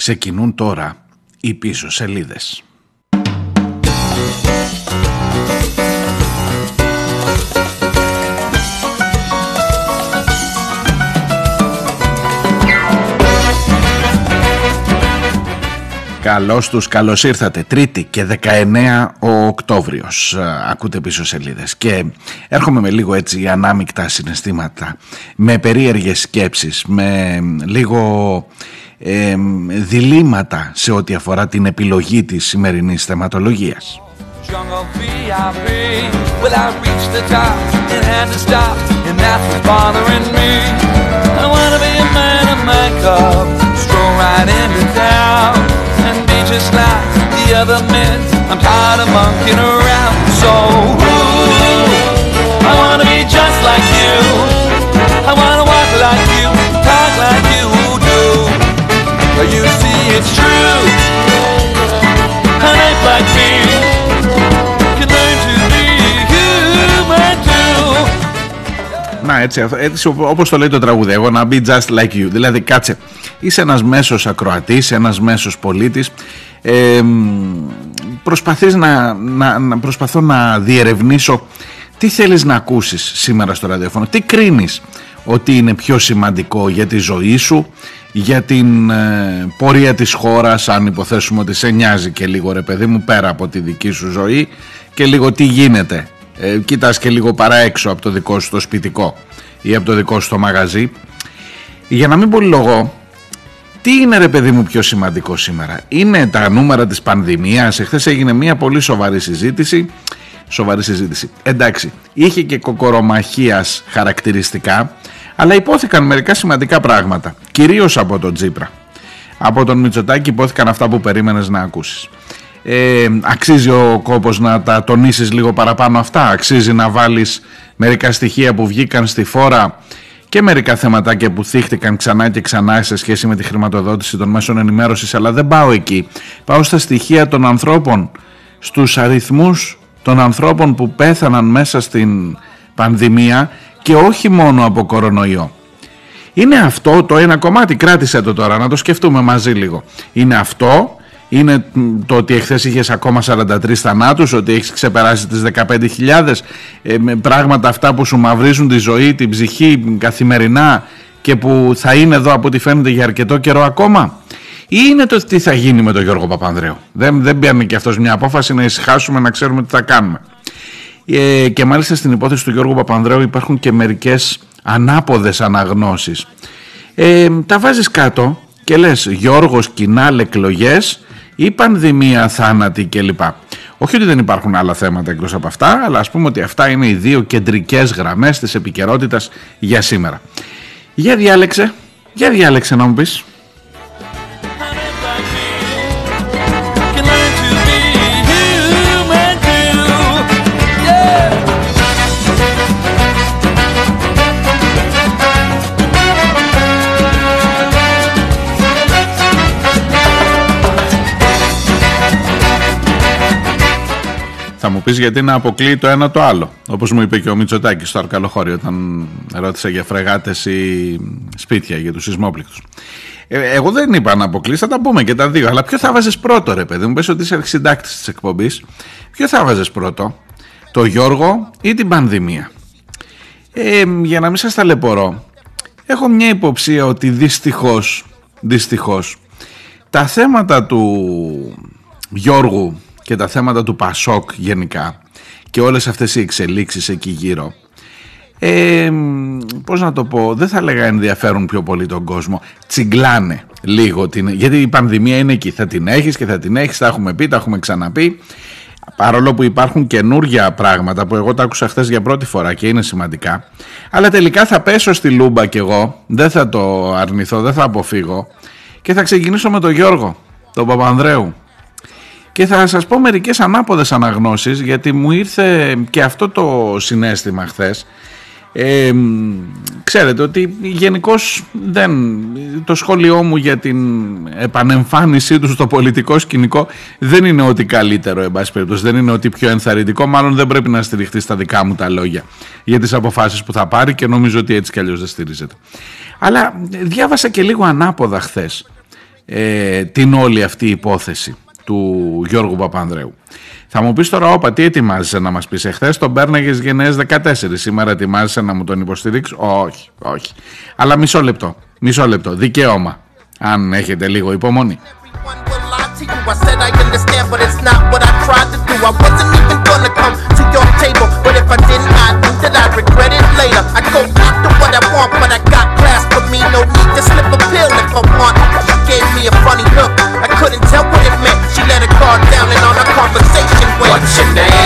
Ξεκινούν τώρα οι πίσω σελίδες. Καλώς τους, καλώς ήρθατε. Τρίτη και 19 ο Οκτώβριος. Ακούτε πίσω σελίδες. Και έρχομαι με λίγο έτσι ανάμεικτα συναισθήματα, με περίεργες σκέψεις, με λίγο Διλήμματα σε ό,τι αφορά την επιλογή της σημερινής θεματολογίας. You see, it's true. An ape like me can learn to be human too. Να έτσι, έτσι όπως το λέει το τραγούδι, εγώ να be just like you. Δηλαδή κάτσε, είσαι ένας μέσος ακροατής, ένας μέσος πολίτης ε, προσπαθείς να, να, να, προσπαθώ να διερευνήσω τι θέλεις να ακούσεις σήμερα στο ραδιόφωνο, τι κρίνεις ότι είναι πιο σημαντικό για τη ζωή σου, για την ε, πορεία της χώρας, αν υποθέσουμε ότι σε νοιάζει και λίγο ρε παιδί μου πέρα από τη δική σου ζωή και λίγο τι γίνεται. Ε, κοιτάς και λίγο παρά έξω από το δικό σου το σπιτικό ή από το δικό σου το μαγαζί. Για να μην πολυλογώ, τι είναι ρε παιδί μου πιο σημαντικό σήμερα; Είναι τα νούμερα της πανδημίας; Εχθές έγινε μια πολύ σοβαρή συζήτηση Σοβαρή συζήτηση Εντάξει είχε και κοκορομαχίας χαρακτηριστικά Αλλά υπόθηκαν μερικά σημαντικά πράγματα Κυρίως από τον Τζίπρα Από τον Μητσοτάκη υπόθηκαν αυτά που περίμενες να ακούσεις ε, Αξίζει ο κόπος να τα τονίσεις λίγο παραπάνω αυτά; Αξίζει να βάλεις μερικά στοιχεία που βγήκαν στη φόρα και μερικά θεματάκια που θύχτηκαν ξανά και ξανά σε σχέση με τη χρηματοδότηση των μέσων ενημέρωσης αλλά δεν πάω εκεί. Πάω στα στοιχεία των ανθρώπων, στους αριθμούς των ανθρώπων που πέθαναν μέσα στην πανδημία και όχι μόνο από κορονοϊό. Είναι αυτό το ένα κομμάτι, κράτησε το τώρα, να το σκεφτούμε μαζί λίγο. Είναι αυτό είναι το ότι εχθές είχες ακόμα 43 θανάτους, ότι έχεις ξεπεράσει τις 15.000 ε, πράγματα αυτά που σου μαυρίζουν τη ζωή, την ψυχή καθημερινά και που θα είναι εδώ από ό,τι φαίνεται για αρκετό καιρό ακόμα. Ή είναι το τι θα γίνει με τον Γιώργο Παπανδρέου. Δεν, δεν παίρνει και αυτός μια απόφαση να ησυχάσουμε να ξέρουμε τι θα κάνουμε. Ε, και μάλιστα στην υπόθεση του Γιώργου Παπανδρέου υπάρχουν και μερικές ανάποδες αναγνώσεις. Ε, τα βάζεις κάτω και λες Γιώργος κοινάλ εκλογές η πανδημία, θάνατη κλπ. Όχι ότι δεν υπάρχουν άλλα θέματα εκτός από αυτά, αλλά ας πούμε ότι αυτά είναι οι δύο κεντρικές γραμμές της επικαιρότητας για σήμερα. Για διάλεξε, για διάλεξε να μου πεις. Μου πεις γιατί να αποκλείει το ένα το άλλο. Όπως μου είπε και ο Μητσοτάκης στο Αρκαλοχώριο, όταν ρώτησε για φρεγάτες ή σπίτια για τους σεισμόπληκτους. Ε, εγώ δεν είπα να αποκλείσει, θα τα πούμε και τα δύο. Αλλά ποιο θα βάζε πρώτο, ρε παιδί μου, πες ότι είσαι συντάκτη της εκπομπής. Ποιο θα βάζε πρώτο, το Γιώργο ή την πανδημία; Ε, για να μην σας ταλαιπωρώ, έχω μια υποψία ότι δυστυχώς, δυστυχώς, τα θέματα του Γιώργου και τα θέματα του Πασόκ γενικά και όλες αυτές οι εξελίξεις εκεί γύρω. Ε, πώς να το πω δεν θα λέγα ενδιαφέρουν πιο πολύ τον κόσμο. Τσιγκλάνε λίγο την, γιατί η πανδημία είναι εκεί. Θα την έχεις και θα την έχεις θα έχουμε πει, τα έχουμε ξαναπεί. Παρόλο που υπάρχουν καινούργια πράγματα που εγώ τα άκουσα χθες για πρώτη φορά και είναι σημαντικά. Αλλά τελικά θα πέσω στη λούμπα κι εγώ δεν θα το αρνηθώ, δεν θα αποφύγω. Και θα ξεκινήσω με τον Γιώργο τον Παπανδρέου και θα σας πω μερικές ανάποδες αναγνώσεις γιατί μου ήρθε και αυτό το συνέστημα χθες. Ε, ξέρετε ότι γενικώς δεν το σχόλιο μου για την επανεμφάνισή του στο πολιτικό σκηνικό δεν είναι ότι καλύτερο εν πάση περιπτώσει, δεν είναι ότι πιο ενθαρρυντικό μάλλον δεν πρέπει να στηριχτεί στα δικά μου τα λόγια για τις αποφάσεις που θα πάρει και νομίζω ότι έτσι κι αλλιώς δεν στηρίζεται. Αλλά διάβασα και λίγο ανάποδα χθες ε, την όλη αυτή υπόθεση του Γιώργου Παπανδρέου. Θα μου πεις τώρα, Όπα, τι ετοιμάζεσαι να μας πεις; Εχθές τον πέρναγε γενναίε 14. Σήμερα ετοιμάζεσαι να μου τον υποστηρίξεις; Όχι, όχι. Αλλά μισό λεπτό. Μισό λεπτό. Δικαίωμα. Αν έχετε λίγο υπομονή. couldn't tell start counting on a conversation What's your name?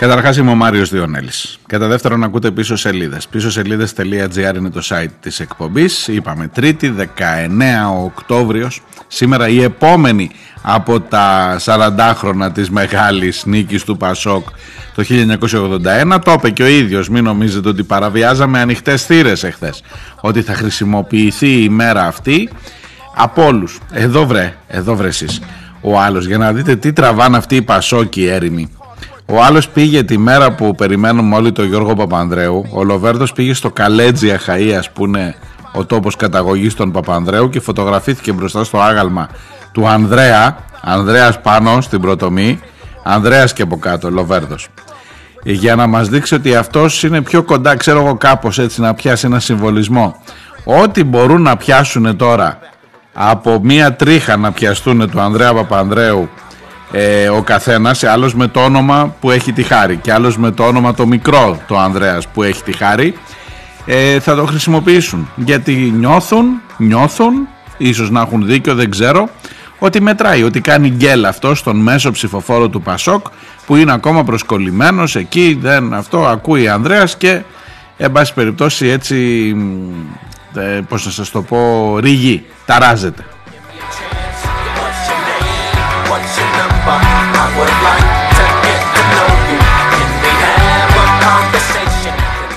Καταρχάς είμαι ο Μάριος Διονέλης. Κατά δεύτερον ακούτε πίσω σελίδες. Πίσω σελίδες.gr είναι το site της εκπομπής. Είπαμε τρίτη 19 Οκτώβριος. Σήμερα η επόμενη από τα 40 χρόνια της μεγάλης νίκης του Πασόκ το 1981. Το είπε και ο ίδιος, μην νομίζετε ότι παραβιάζαμε ανοιχτές θύρες εχθές. Ότι θα χρησιμοποιηθεί η μέρα αυτή από όλους. Εδώ βρε, εδώ βρε εσείς. Ο άλλος για να δείτε τι τραβάνε αυτοί οι Πασόκοι έρημοι ο άλλος πήγε τη μέρα που περιμένουμε όλοι τον Γιώργο Παπανδρέου. Ο Λοβέρδος πήγε στο Καλέτζι Αχαΐας που είναι ο τόπος καταγωγής των Παπανδρέου και φωτογραφήθηκε μπροστά στο άγαλμα του Ανδρέα. Ανδρέας πάνω στην πρωτομή. Ανδρέας και από κάτω, Λοβέρδος. Για να μας δείξει ότι αυτός είναι πιο κοντά, ξέρω εγώ κάπως έτσι να πιάσει ένα συμβολισμό. Ό,τι μπορούν να πιάσουν τώρα από μία τρίχα να πιαστούν του Ανδρέα Παπανδρέου ε, ο καθένας, άλλος με το όνομα που έχει τη χάρη και άλλος με το όνομα το μικρό το Ανδρέας που έχει τη χάρη ε, θα το χρησιμοποιήσουν. Γιατί νιώθουν, νιώθουν ίσως να έχουν δίκιο δεν ξέρω ότι μετράει, ότι κάνει γκέλ αυτό στον μέσο ψηφοφόρο του Πασόκ που είναι ακόμα προσκολλημένος εκεί δεν αυτό ακούει ο Ανδρέας και εν πάση περιπτώσει έτσι ε, πώς να σας το πω ρίγει, ταράζεται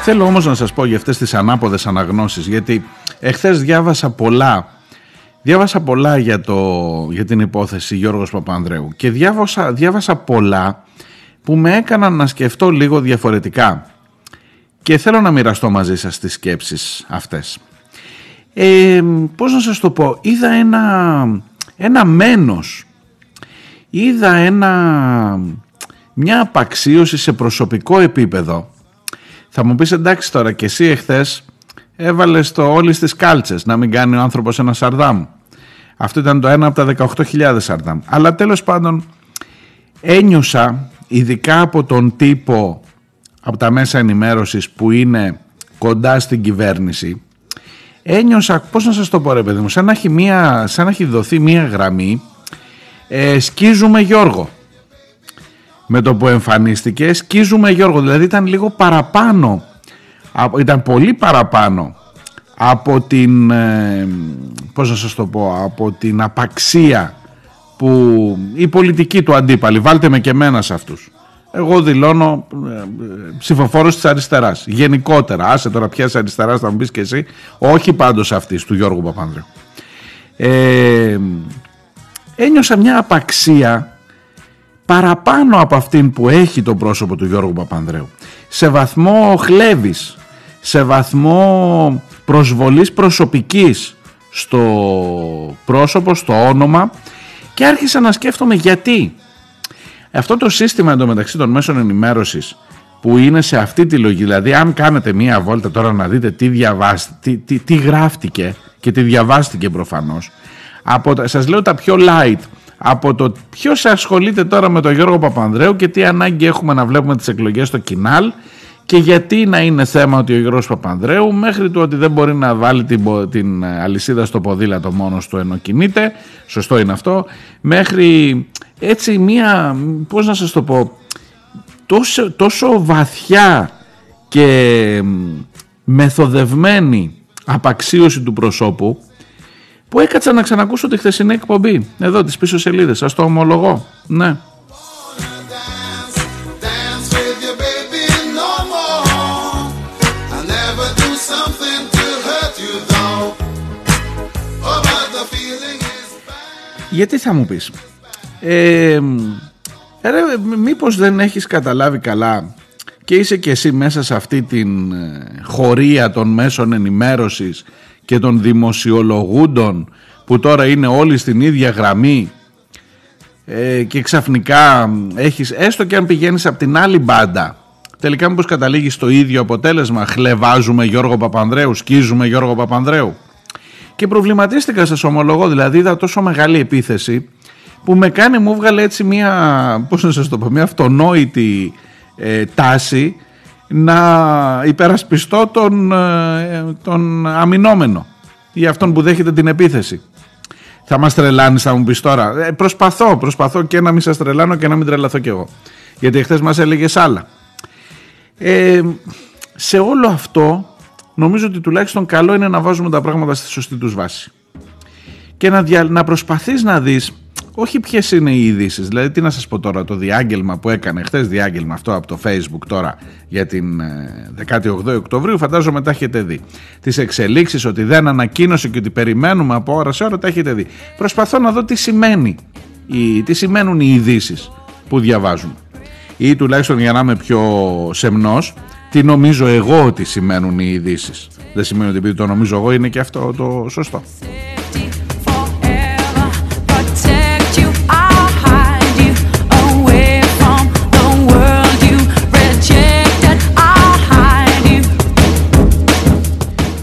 Θέλω όμως να σας πω για αυτές τις ανάποδες αναγνώσεις γιατί εχθές διάβασα πολλά. Διάβασα πολλά για, το, για την υπόθεση Γιώργος Παπανδρέου και διάβασα, διάβασα πολλά που με έκαναν να σκεφτώ λίγο διαφορετικά. Και θέλω να μοιραστώ μαζί σας τις σκέψεις αυτές. Ε, πώς να σας το πω, είδα ένα, ένα μένος, είδα ένα, μια απαξίωση σε προσωπικό επίπεδο θα μου πεις εντάξει τώρα και εσύ εχθές έβαλες το όλοι στις κάλτσες να μην κάνει ο άνθρωπος ένα σαρδάμ. Αυτό ήταν το ένα από τα 18.000 σαρδάμ. Αλλά τέλος πάντων ένιωσα ειδικά από τον τύπο από τα μέσα ενημέρωσης που είναι κοντά στην κυβέρνηση ένιωσα, πώς να σας το πω ρε παιδί μου, σαν να έχει, μία, σαν να έχει δοθεί μία γραμμή ε, σκίζουμε Γιώργο με το που εμφανίστηκες. Σκίζουμε Γιώργο δηλαδή ήταν λίγο παραπάνω ήταν πολύ παραπάνω από την ε, πώς να σας το πω από την απαξία που η πολιτική του αντίπαλη. Βάλτε με και εμένα σε αυτούς. Εγώ δηλώνω ε, ψηφοφόρος της αριστεράς. Γενικότερα άσε τώρα ποιας αριστεράς θα μου πεις και εσύ. Όχι πάντως αυτής του Γιώργου Παπανδρέου ε, ένιωσα μια απαξία παραπάνω από αυτήν που έχει το πρόσωπο του Γιώργου Παπανδρέου. Σε βαθμό χλέβης, σε βαθμό προσβολής προσωπικής στο πρόσωπο, στο όνομα και άρχισα να σκέφτομαι γιατί. Αυτό το σύστημα εντωμεταξύ των μέσων ενημέρωσης που είναι σε αυτή τη λογική, δηλαδή αν κάνετε μία βόλτα τώρα να δείτε τι, τι, τι, τι γράφτηκε και τι διαβάστηκε προφανώς, από, σας λέω τα πιο light, από το ποιος ασχολείται τώρα με τον Γιώργο Παπανδρέου και τι ανάγκη έχουμε να βλέπουμε τις εκλογές στο Κινάλ και γιατί να είναι θέμα ότι ο Γιώργος Παπανδρέου μέχρι του ότι δεν μπορεί να βάλει την, την αλυσίδα στο ποδήλατο μόνος του ενώ κινείται, σωστό είναι αυτό, μέχρι έτσι μία, πώς να σας το πω, τόσο, τόσο βαθιά και μεθοδευμένη απαξίωση του προσώπου που έκατσα να ξανακούσω τη χθεσινή εκπομπή. Εδώ τις πίσω σελίδες, σας το ομολογώ. Ναι. Γιατί θα μου πεις; Ε, ρε, μήπως δεν έχεις καταλάβει καλά και είσαι και εσύ μέσα σε αυτή την ε, χωρία των μέσων ενημέρωσης και των δημοσιολογούντων που τώρα είναι όλοι στην ίδια γραμμή ε, και ξαφνικά έχεις έστω και αν πηγαίνεις από την άλλη μπάντα τελικά μήπως καταλήγεις στο ίδιο αποτέλεσμα χλεβάζουμε Γιώργο Παπανδρέου, σκίζουμε Γιώργο Παπανδρέου. Και προβληματίστηκα σας ομολογώ δηλαδή είδα τόσο μεγάλη επίθεση που με κάνει μου βγάλε έτσι μια, πώς να σας το πω, μια αυτονόητη ε, τάση να υπερασπιστώ τον, ε, τον αμυνόμενο ή αυτόν που δέχεται την επίθεση. Θα μας τρελάνεις θα μου πεις τώρα. Ε, προσπαθώ, προσπαθώ και να μην σας τρελάνω και να μην τρελαθώ κι εγώ. Γιατί χθε μας έλεγες άλλα. Ε, σε όλο αυτό νομίζω ότι τουλάχιστον καλό είναι να βάζουμε τα πράγματα στη σωστή τους βάση. Και να, δια, να προσπαθείς να δεις όχι ποιες είναι οι ειδήσεις. Δηλαδή, τι να σας πω τώρα, το διάγγελμα που έκανε χθες, διάγγελμα αυτό από το Facebook τώρα για την 18 ε, Οκτωβρίου, φαντάζομαι τα έχετε δει. Τις εξελίξεις, ότι δεν ανακοίνωσε και ότι περιμένουμε από ώρα σε ώρα, τα έχετε δει. Προσπαθώ να δω τι σημαίνει, τι σημαίνουν οι ειδήσεις που διαβάζουμε. Ή τουλάχιστον για να είμαι πιο σεμνός, τι νομίζω εγώ ότι σημαίνουν οι ειδήσεις. Δεν σημαίνει ότι επειδή το νομίζω εγώ είναι και αυτό το σωστό.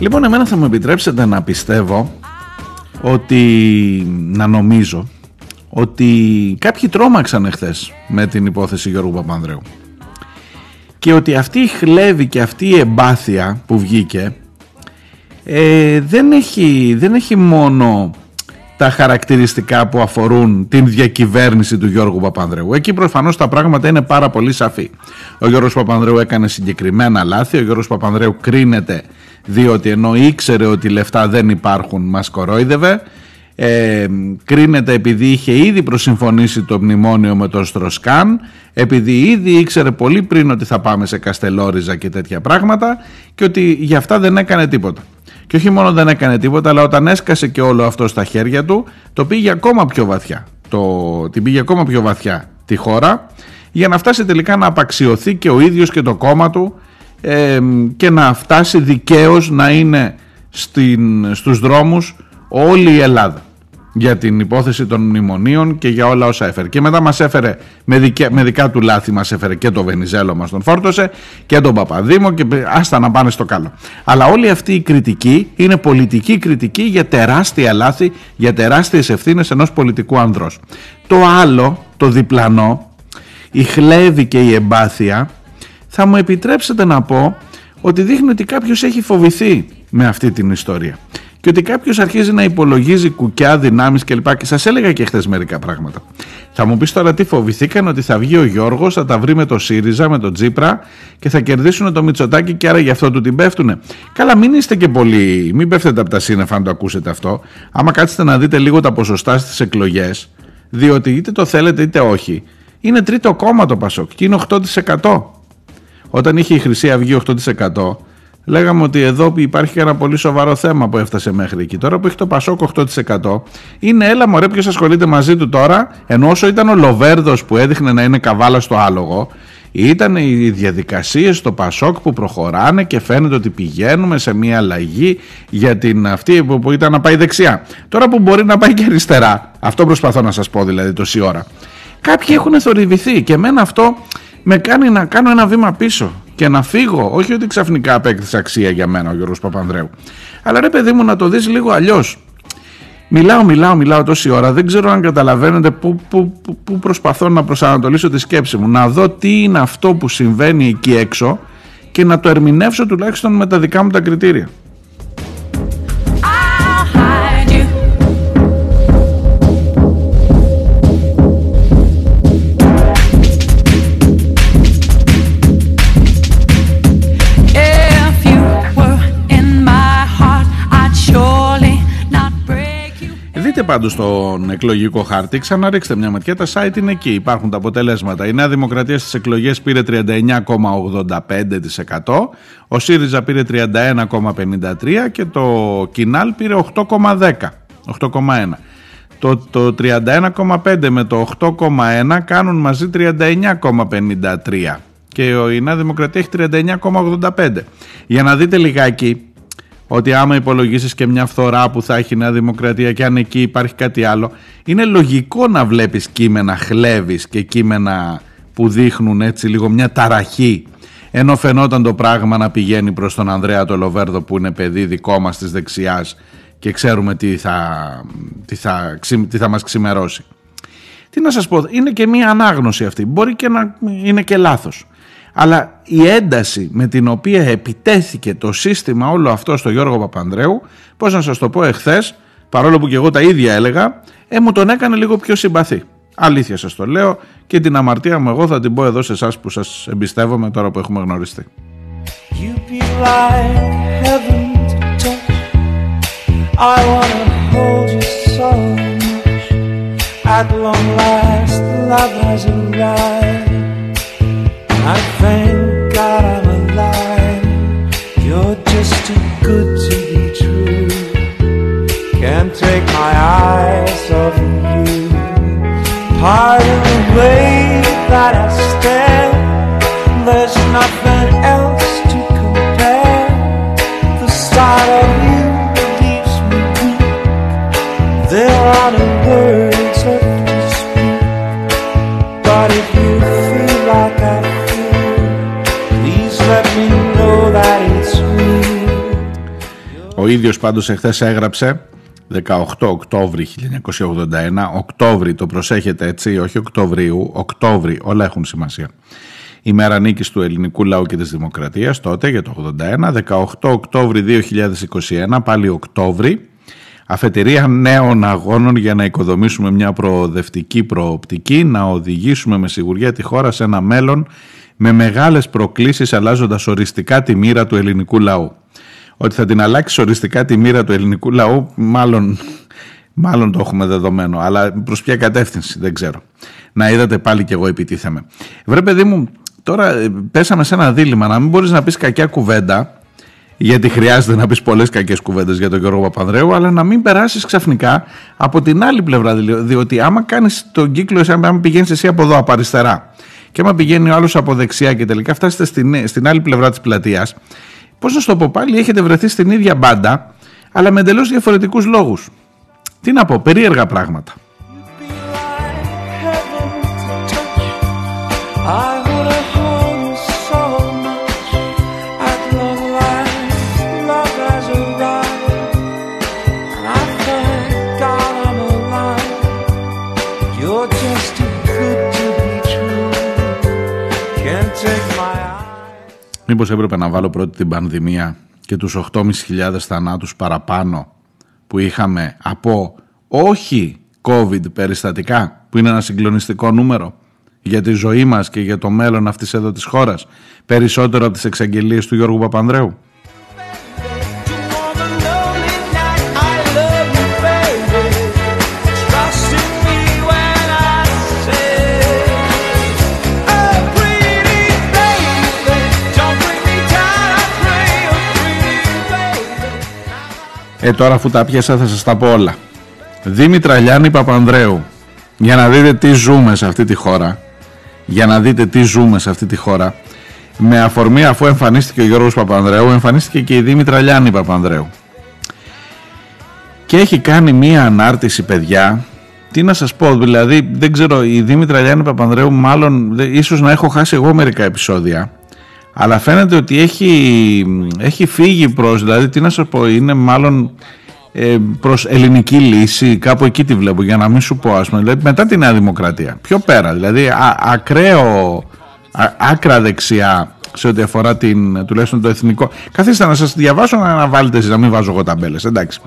Λοιπόν, εμένα θα μου επιτρέψετε να πιστεύω ότι, να νομίζω, ότι κάποιοι τρόμαξαν εχθές με την υπόθεση Γιώργου Παπανδρέου. Και ότι αυτή η χλέβη και αυτή η εμπάθεια που βγήκε ε, δεν, έχει, δεν έχει μόνο τα χαρακτηριστικά που αφορούν την διακυβέρνηση του Γιώργου Παπανδρέου. Εκεί προφανώς τα πράγματα είναι πάρα πολύ σαφή. Ο Γιώργος Παπανδρέου έκανε συγκεκριμένα λάθη, ο Γιώργος Παπανδρέου κρίνεται διότι ενώ ήξερε ότι λεφτά δεν υπάρχουν μας κορόιδευε ε, κρίνεται επειδή είχε ήδη προσυμφωνήσει το μνημόνιο με τον Στροσκάν επειδή ήδη ήξερε πολύ πριν ότι θα πάμε σε Καστελόριζα και τέτοια πράγματα και ότι γι' αυτά δεν έκανε τίποτα. Και όχι μόνο δεν έκανε τίποτα, αλλά όταν έσκασε και όλο αυτό στα χέρια του, το πήγε ακόμα πιο βαθιά. Το, την πήγε ακόμα πιο βαθιά τη χώρα, για να φτάσει τελικά να απαξιωθεί και ο ίδιος και το κόμμα του και να φτάσει δικαίως να είναι στην, στους δρόμους όλη η Ελλάδα για την υπόθεση των μνημονίων και για όλα όσα έφερε. Και μετά μας έφερε, με, με δικά του λάθη μας έφερε και το Βενιζέλο μας τον φόρτωσε και τον Παπαδήμο και άστα να πάνε στο καλό. Αλλά όλη αυτή η κριτική είναι πολιτική κριτική για τεράστια λάθη, για τεράστιες ευθύνες ενός πολιτικού ανδρός. Το άλλο, το διπλανό, η χλέβη και η εμπάθεια θα μου επιτρέψετε να πω ότι δείχνει ότι κάποιος έχει φοβηθεί με αυτή την ιστορία και ότι κάποιος αρχίζει να υπολογίζει κουκιά, δυνάμεις κλπ. Και σας έλεγα και χθες μερικά πράγματα. Θα μου πεις τώρα τι φοβηθήκαν ότι θα βγει ο Γιώργος, θα τα βρει με το ΣΥΡΙΖΑ, με το Τζίπρα και θα κερδίσουν το Μητσοτάκι και άρα γι' αυτό του την πέφτουνε. Καλά μην είστε και πολύ, μην πέφτετε από τα σύννεφα αν το ακούσετε αυτό. Άμα κάτσετε να δείτε λίγο τα ποσοστά στις εκλογές, διότι είτε το θέλετε είτε όχι, είναι τρίτο κόμμα το Πασόκ και είναι 8%. Όταν είχε η Χρυσή Αυγή 8%, λέγαμε ότι εδώ υπάρχει ένα πολύ σοβαρό θέμα που έφτασε μέχρι εκεί. Τώρα που έχει το Πασόκ 8%, είναι έλα μωρέ ποιος ασχολείται μαζί του τώρα, ενώ όσο ήταν ο Λοβέρδος που έδειχνε να είναι καβάλα στο άλογο, ήταν οι διαδικασίες στο Πασόκ που προχωράνε και φαίνεται ότι πηγαίνουμε σε μια αλλαγή για την αυτή που ήταν να πάει δεξιά. Τώρα που μπορεί να πάει και αριστερά, αυτό προσπαθώ να σας πω δηλαδή τόση ώρα. Κάποιοι έχουν θορυβηθεί και εμένα αυτό με κάνει να κάνω ένα βήμα πίσω και να φύγω. Όχι ότι ξαφνικά απέκτησε αξία για μένα ο Γιώργος Παπανδρέου. Αλλά ρε παιδί μου να το δεις λίγο αλλιώς. Μιλάω, μιλάω, μιλάω τόση ώρα. Δεν ξέρω αν καταλαβαίνετε πού, πού, πού προσπαθώ να προσανατολίσω τη σκέψη μου. Να δω τι είναι αυτό που συμβαίνει εκεί έξω και να το ερμηνεύσω τουλάχιστον με τα δικά μου τα κριτήρια. Πάντως τον εκλογικό χάρτη, ξαναρίξτε μια ματιά, τα site είναι εκεί, υπάρχουν τα αποτελέσματα. Η Νέα Δημοκρατία στις εκλογές πήρε 39,85%, ο ΣΥΡΙΖΑ πήρε 31,53% και το Κινάλ πήρε 8,10%. 8,1. Το, το 31,5 με το 8,1 κάνουν μαζί 39,53 και η Νέα Δημοκρατία έχει 39,85. Για να δείτε λιγάκι ότι άμα υπολογίσεις και μια φθορά που θα έχει η Νέα Δημοκρατία και αν εκεί υπάρχει κάτι άλλο, είναι λογικό να βλέπεις κείμενα χλέβεις και κείμενα που δείχνουν έτσι λίγο μια ταραχή ενώ φαινόταν το πράγμα να πηγαίνει προς τον Ανδρέα το Λοβέρδο που είναι παιδί δικό μας της δεξιάς και ξέρουμε τι θα, τι θα, τι θα μας ξημερώσει. Τι να σας πω, είναι και μία ανάγνωση αυτή, μπορεί και να είναι και λάθος. Αλλά η ένταση με την οποία επιτέθηκε το σύστημα όλο αυτό στο Γιώργο Παπανδρέου, πώς να σας το πω εχθές, παρόλο που και εγώ τα ίδια έλεγα, ε, μου τον έκανε λίγο πιο συμπαθή. Αλήθεια σας το λέω και την αμαρτία μου εγώ θα την πω εδώ σε εσάς που σας εμπιστεύομαι τώρα που έχουμε γνωριστεί. At I thank God I'm alive. You're just too good to be true. Can't take my eyes off of you. Part of the way that I stand, there's nothing else Ο ίδιος πάντως εχθές έγραψε 18 Οκτώβρη 1981, Οκτώβρη το προσέχετε έτσι, όχι Οκτωβρίου, Οκτώβρη, όλα έχουν σημασία. Η μέρα νίκης του ελληνικού λαού και της δημοκρατίας τότε για το 81, 18 Οκτώβρη 2021, πάλι Οκτώβρη, αφετηρία νέων αγώνων για να οικοδομήσουμε μια προοδευτική προοπτική, να οδηγήσουμε με σιγουριά τη χώρα σε ένα μέλλον με μεγάλες προκλήσεις αλλάζοντας οριστικά τη μοίρα του ελληνικού λαού ότι θα την αλλάξει οριστικά τη μοίρα του ελληνικού λαού, μάλλον, μάλλον το έχουμε δεδομένο. Αλλά προς ποια κατεύθυνση δεν ξέρω. Να είδατε πάλι κι εγώ επιτίθεμαι. Βρε παιδί μου, τώρα ε, πέσαμε σε ένα δίλημα να μην μπορείς να πεις κακιά κουβέντα, γιατί χρειάζεται να πεις πολλές κακές κουβέντες για τον Γιώργο Παπανδρέου, αλλά να μην περάσεις ξαφνικά από την άλλη πλευρά. Διότι άμα κάνεις τον κύκλο, εσύ, άμα πηγαίνεις εσύ από εδώ, από αριστερά, και άμα πηγαίνει ο άλλος από δεξιά και τελικά φτάσετε στην, στην άλλη πλευρά της πλατείας, Πώς να το πω πάλι, έχετε βρεθεί στην ίδια μπάντα, αλλά με εντελώς διαφορετικούς λόγους. Τι να πω, περίεργα πράγματα. Μήπως έπρεπε να βάλω πρώτη την πανδημία και τους 8.500 θανάτους παραπάνω που είχαμε από όχι COVID περιστατικά που είναι ένα συγκλονιστικό νούμερο για τη ζωή μας και για το μέλλον αυτής εδώ της χώρας περισσότερο από τις εξαγγελίες του Γιώργου Παπανδρέου; Ε, τώρα αφού τα πιάσα θα σας τα πω όλα. Δήμητρα Λιάννη Παπανδρέου. Για να δείτε τι ζούμε σε αυτή τη χώρα. Για να δείτε τι ζούμε σε αυτή τη χώρα. Με αφορμή αφού εμφανίστηκε ο Γιώργος Παπανδρέου, εμφανίστηκε και η Δήμητρα Λιάννη Παπανδρέου. Και έχει κάνει μία ανάρτηση παιδιά τι να σας πω, δηλαδή δεν ξέρω η Δήμητρα Λιάννη Παπανδρέου μάλλον ίσως να έχω χάσει εγώ μερικά επεισόδια αλλά φαίνεται ότι έχει, έχει φύγει προς, δηλαδή τι να σου πω, είναι μάλλον ε, προς ελληνική λύση, κάπου εκεί τη βλέπω για να μην σου πω ας πούμε, δηλαδή μετά τη Νέα Δημοκρατία, πιο πέρα, δηλαδή α, ακραίο, άκρα δεξιά σε ό,τι αφορά την, τουλάχιστον το εθνικό. Καθίστε να σας διαβάσω να βάλετε εσείς, να μην βάζω εγώ ταμπέλες, εντάξει.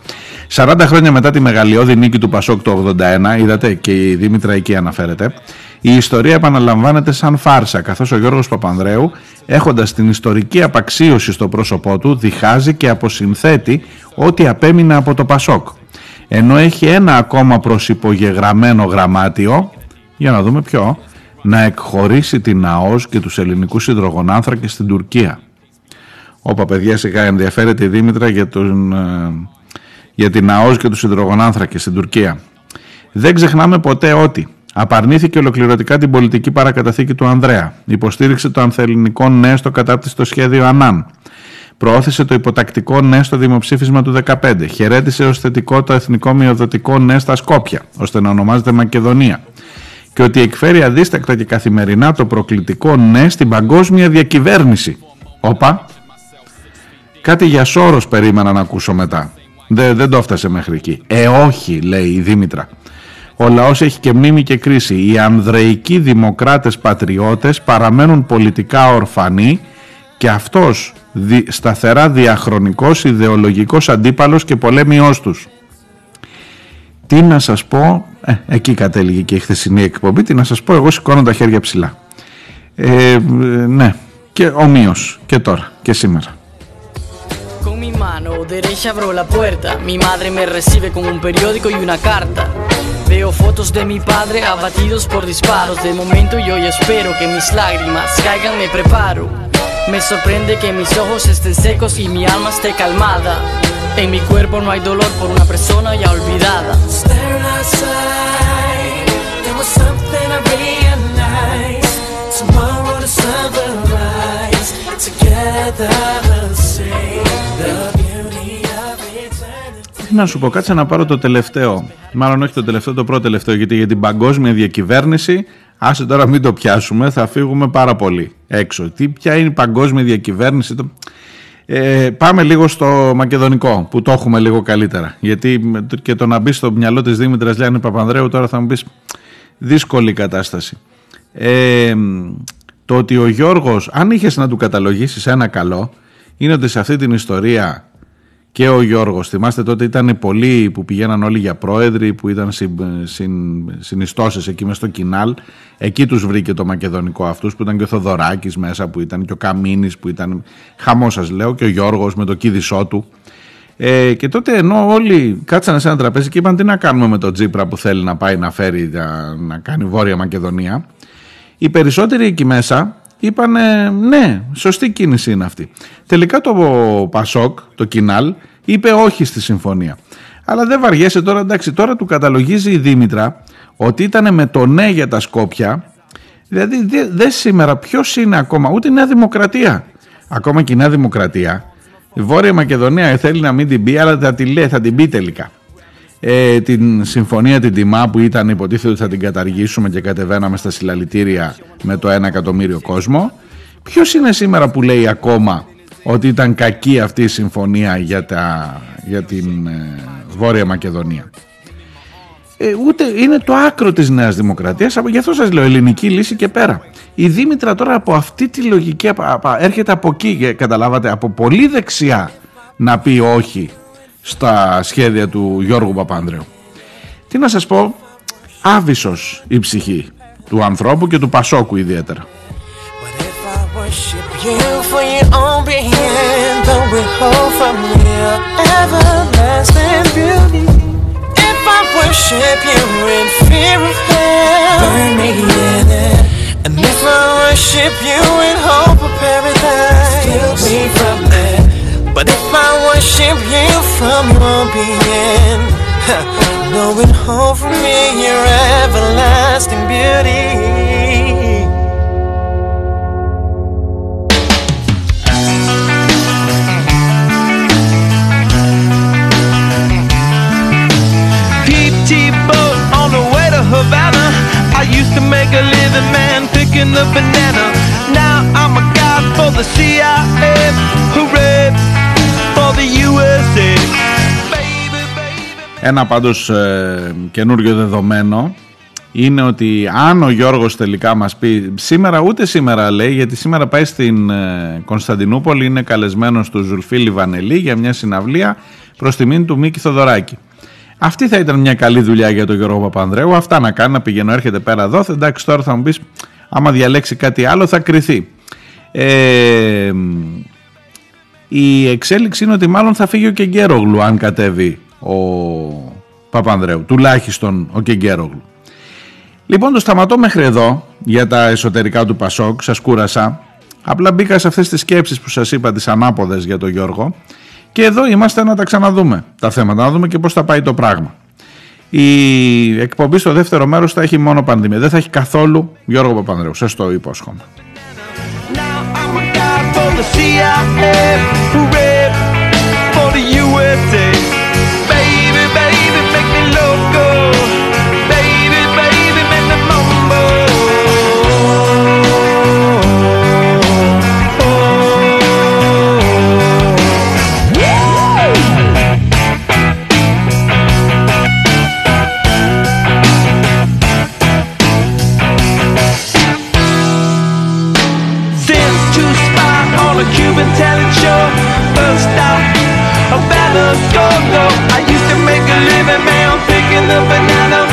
40 χρόνια μετά τη μεγαλειώδη νίκη του Πασόκ το 81, είδατε και η Δήμητρα εκεί αναφέρεται, η ιστορία επαναλαμβάνεται σαν φάρσα, καθώς ο Γιώργος Παπανδρέου, έχοντας την ιστορική απαξίωση στο πρόσωπό του, διχάζει και αποσυνθέτει ό,τι απέμεινε από το Πασόκ. Ενώ έχει ένα ακόμα προσυπογεγραμμένο γραμμάτιο, για να δούμε ποιο, να εκχωρήσει την ΑΟΣ και τους ελληνικούς υδρογονάνθρακες στην Τουρκία. Όπα παιδιά σιγά ενδιαφέρεται η Δήμητρα για τον, ε, για την ΑΟΣ και τους υδρογονάνθρακες στην Τουρκία. Δεν ξεχνάμε ποτέ ότι απαρνήθηκε ολοκληρωτικά την πολιτική παρακαταθήκη του Ανδρέα, υποστήριξε το ανθελληνικό ναι στο κατάπτυστο σχέδιο Ανάν, προώθησε το υποτακτικό ναι στο δημοψήφισμα του 2015, χαιρέτησε ως θετικό το εθνικό μειοδοτικό ναι στα Σκόπια, ώστε να ονομάζεται Μακεδονία, και ότι εκφέρει αδίστακτα και καθημερινά το προκλητικό ναι στην παγκόσμια διακυβέρνηση. Όπα, κάτι για Σόρος περίμενα να ακούσω μετά. Δεν, δεν το έφτασε μέχρι εκεί. Ε, όχι, λέει η Δήμητρα. Ο λαός έχει και μνήμη και κρίση. Οι ανδρεϊκοί δημοκράτες πατριώτες παραμένουν πολιτικά ορφανοί και αυτός δι, σταθερά διαχρονικός ιδεολογικός αντίπαλος και πολέμιός τους. Τι να σας πω, ε, εκεί κατέληγε και η χθεσινή εκπομπή, τι να σας πω, εγώ σηκώνω τα χέρια ψηλά. Ε, ναι, και ομοίως και τώρα και σήμερα. Con mi mano derecha abro la puerta. Mi madre me recibe con un periódico y una carta. Veo fotos de mi padre abatidos por disparos. De momento yo ya espero que mis lágrimas caigan, me preparo. Me sorprende que mis ojos estén secos y mi alma esté calmada. En mi cuerpo no hay dolor por una persona ya olvidada. Staring outside, there was something I realized. Tomorrow the sun will rise. Together we'll see the beauty of eternity. Τι να σου πω, κάτσε να πάρω το τελευταίο. Μάλλον όχι το τελευταίο, το πρώτο τελευταίο, γιατί για την παγκόσμια διακυβέρνηση, άσε τώρα μην το πιάσουμε, θα φύγουμε πάρα πολύ έξω. Τι, ποια είναι η παγκόσμια διακυβέρνηση, το... Ε, πάμε λίγο στο μακεδονικό που το έχουμε λίγο καλύτερα. Γιατί με το- και το να μπεις στο μυαλό της Δήμητρας Λιάννη Παπανδρέου τώρα θα μου πεις δύσκολη κατάσταση. Ε, το ότι ο Γιώργος, αν είχες να του καταλογίσεις ένα καλό, είναι ότι σε αυτή την ιστορία και ο Γιώργος, θυμάστε τότε ήταν πολλοί που πηγαίναν όλοι για πρόεδροι, που ήταν συν, συν, συνιστώσεις εκεί μες στο Κινάλ, εκεί τους βρήκε το μακεδονικό αυτούς, που ήταν και ο Θοδωράκης μέσα, που ήταν και ο Καμίνης, που ήταν χαμό σας λέω, και ο Γιώργος με το κίδισό του. Ε, και τότε ενώ όλοι κάτσανε σε ένα τραπέζι και είπαν τι να κάνουμε με τον Τζίπρα που θέλει να πάει να φέρει να, να κάνει Βόρεια Μακεδονία οι περισσότεροι εκεί μέσα είπαν ναι, σωστή κίνηση είναι αυτή. Τελικά το Πασόκ, το Κινάλ, είπε όχι στη συμφωνία. Αλλά δεν βαριέσαι τώρα, εντάξει, τώρα του καταλογίζει η Δήμητρα ότι ήταν με το ναι για τα Σκόπια. Δηλαδή δε, δε σήμερα ποιος είναι ακόμα, ούτε η Νέα Δημοκρατία. Ακόμα και η Νέα Δημοκρατία. Η Βόρεια Μακεδονία θέλει να μην την πει, αλλά θα την λέει, θα την πει τελικά ε, την συμφωνία την τιμά που ήταν υποτίθεται ότι θα την καταργήσουμε και κατεβαίναμε στα συλλαλητήρια με το 1 εκατομμύριο κόσμο. Ποιος είναι σήμερα που λέει ακόμα ότι ήταν κακή αυτή η συμφωνία για, τα, για την ε, Βόρεια Μακεδονία; Ε, ούτε είναι το άκρο της Νέας Δημοκρατίας, από- γι' αυτό σας λέω ελληνική λύση και πέρα. Η Δήμητρα τώρα από αυτή τη λογική απα- απα- έρχεται από εκεί, και καταλάβατε, από πολύ δεξιά να πει όχι στα σχέδια του Γιώργου Παπάνδρεου. Τι να σας πω, άβυσος η ψυχή του ανθρώπου και του Πασόκου ιδιαίτερα. But if I worship you from your being, no withhold from me your everlasting beauty. Boat on the way to Havana. I used to make a living man picking the banana. Now I'm a god for the CIA. Ένα πάντως ε, καινούριο δεδομένο είναι ότι αν ο Γιώργος τελικά μας πει σήμερα ούτε σήμερα λέει γιατί σήμερα πάει στην ε, Κωνσταντινούπολη είναι καλεσμένος του Ζουλφί Λιβανελή για μια συναυλία προς τιμήν του Μίκη Θοδωράκη. Αυτή θα ήταν μια καλή δουλειά για τον Γιώργο Παπανδρέου. Αυτά να κάνει, να πηγαίνω, έρχεται πέρα εδώ. Εντάξει, τώρα θα μου πεις, άμα διαλέξει κάτι άλλο, θα κρυθεί. Ε, η εξέλιξη είναι ότι μάλλον θα φύγει ο Κεγκέρογλου αν κατέβει ο Παπανδρέου. Τουλάχιστον ο Κεγκέρογλου. Λοιπόν, το σταματώ μέχρι εδώ για τα εσωτερικά του Πασόκ. Σας κούρασα. Απλά μπήκα σε αυτές τις σκέψεις που σας είπα, τις ανάποδες για τον Γιώργο. Και εδώ είμαστε να τα ξαναδούμε τα θέματα, να δούμε και πώς θα πάει το πράγμα. Η εκπομπή στο δεύτερο μέρος θα έχει μόνο πανδημία. Δεν θα έχει καθόλου Γιώργο Παπανδρέου. Σας το υπόσχομαι. Now Man, I'm picking the banana.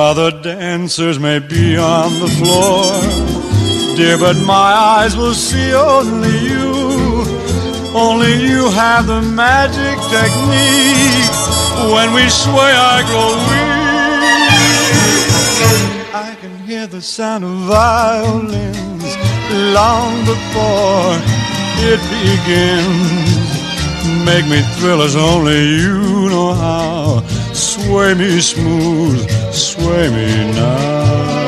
Other dancers may be on the floor, dear, but my eyes will see only you. Only you have the magic technique. When we sway, I grow weak. I can hear the sound of violins long before it begins. Make me thrill as only you know how. Sway me smooth, sway me now.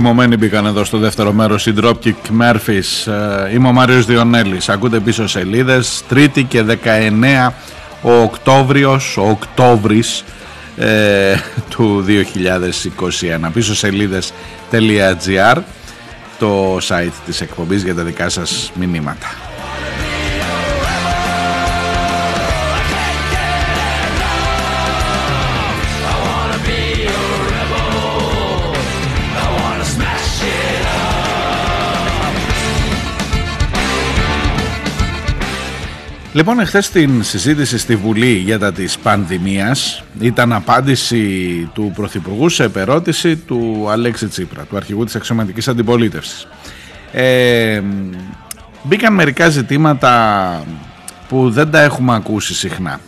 Θυμωμένοι μπήκαν εδώ στο δεύτερο μέρος οι Dropkick Murphys. Ε, Είμαι ο Μάριος Διονέλης. Ακούτε πίσω σελίδες. Τρίτη και 19 ο Οκτώβριος, ο Οκτώβρης ε, του 2021. Πίσω σελίδες.gr το site της εκπομπής για τα δικά σας μηνύματα. Λοιπόν, εχθές στην συζήτηση στη Βουλή για τα της πανδημίας ήταν απάντηση του Πρωθυπουργού σε επερώτηση του Αλέξη Τσίπρα, του αρχηγού της αξιωματικής αντιπολίτευσης. Ε, μπήκαν μερικά ζητήματα που δεν τα έχουμε ακούσει συχνά.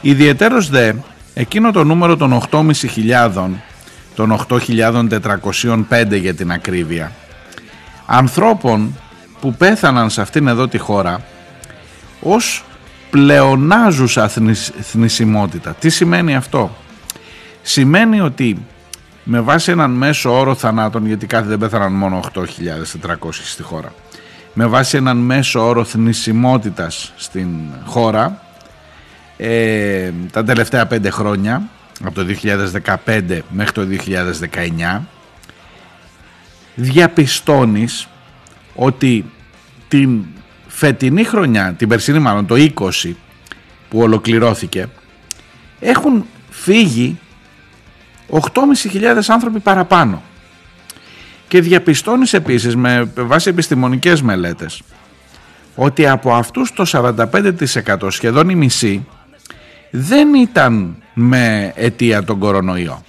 Ιδιαιτέρως δε, εκείνο το νούμερο των 8.500, των 8.405 για την ακρίβεια, ανθρώπων που πέθαναν σε αυτήν εδώ τη χώρα ως πλεονάζουσα θνησ- θνησιμότητα. Τι σημαίνει αυτό; Σημαίνει ότι με βάση έναν μέσο όρο θανάτων, γιατί κάθε δεν πέθαναν μόνο 8.400 στη χώρα, με βάση έναν μέσο όρο θνησιμότητας στην χώρα, ε, τα τελευταία πέντε χρόνια, από το 2015 μέχρι το 2019, διαπιστώνεις ότι την φετινή χρονιά, την περσινή μάλλον, το 20 που ολοκληρώθηκε, έχουν φύγει 8.500 άνθρωποι παραπάνω. Και διαπιστώνεις επίσης με βάση επιστημονικές μελέτες ότι από αυτούς το 45% σχεδόν η μισή δεν ήταν με αιτία τον κορονοϊό.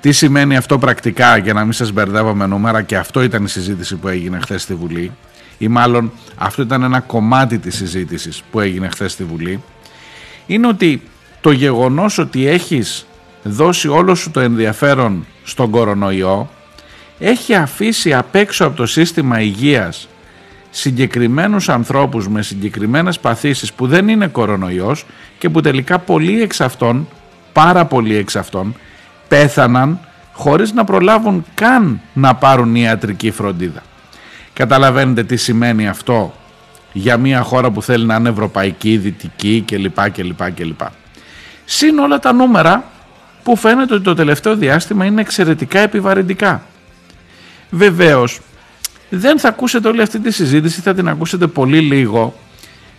Τι σημαίνει αυτό πρακτικά για να μην σας μπερδεύω με νούμερα και αυτό ήταν η συζήτηση που έγινε χθες στη Βουλή ή μάλλον αυτό ήταν ένα κομμάτι της συζήτησης που έγινε χθες στη Βουλή είναι ότι το γεγονός ότι έχεις δώσει όλο σου το ενδιαφέρον στον κορονοϊό έχει αφήσει απ' έξω από το σύστημα υγείας συγκεκριμένους ανθρώπους με συγκεκριμένες παθήσεις που δεν είναι κορονοϊός και που τελικά πολλοί εξ αυτών, πάρα πολλοί εξ αυτών, πέθαναν χωρίς να προλάβουν καν να πάρουν ιατρική φροντίδα. Καταλαβαίνετε τι σημαίνει αυτό για μια χώρα που θέλει να είναι ευρωπαϊκή, δυτική κλπ. κλπ, κλπ. Συν όλα τα νούμερα που φαίνεται ότι το τελευταίο διάστημα είναι εξαιρετικά επιβαρυντικά. Βεβαίως, δεν θα ακούσετε όλη αυτή τη συζήτηση, θα την ακούσετε πολύ λίγο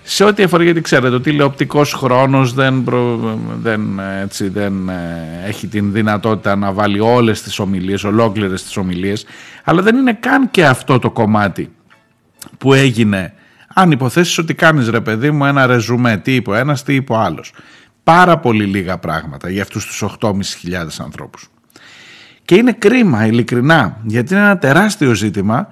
σε ό,τι αφορά γιατί ξέρετε ότι τηλεοπτικός χρόνος δεν, προ- δεν, έτσι, δεν ε, έχει την δυνατότητα να βάλει όλες τις ομιλίες, ολόκληρες τις ομιλίες αλλά δεν είναι καν και αυτό το κομμάτι που έγινε. Αν υποθέσεις ότι κάνεις ρε παιδί μου ένα ρεζουμέ τι είπε ο ένας τι είπε ο άλλος. Πάρα πολύ λίγα πράγματα για αυτούς τους 8.500 ανθρώπους. Και είναι κρίμα ειλικρινά γιατί είναι ένα τεράστιο ζήτημα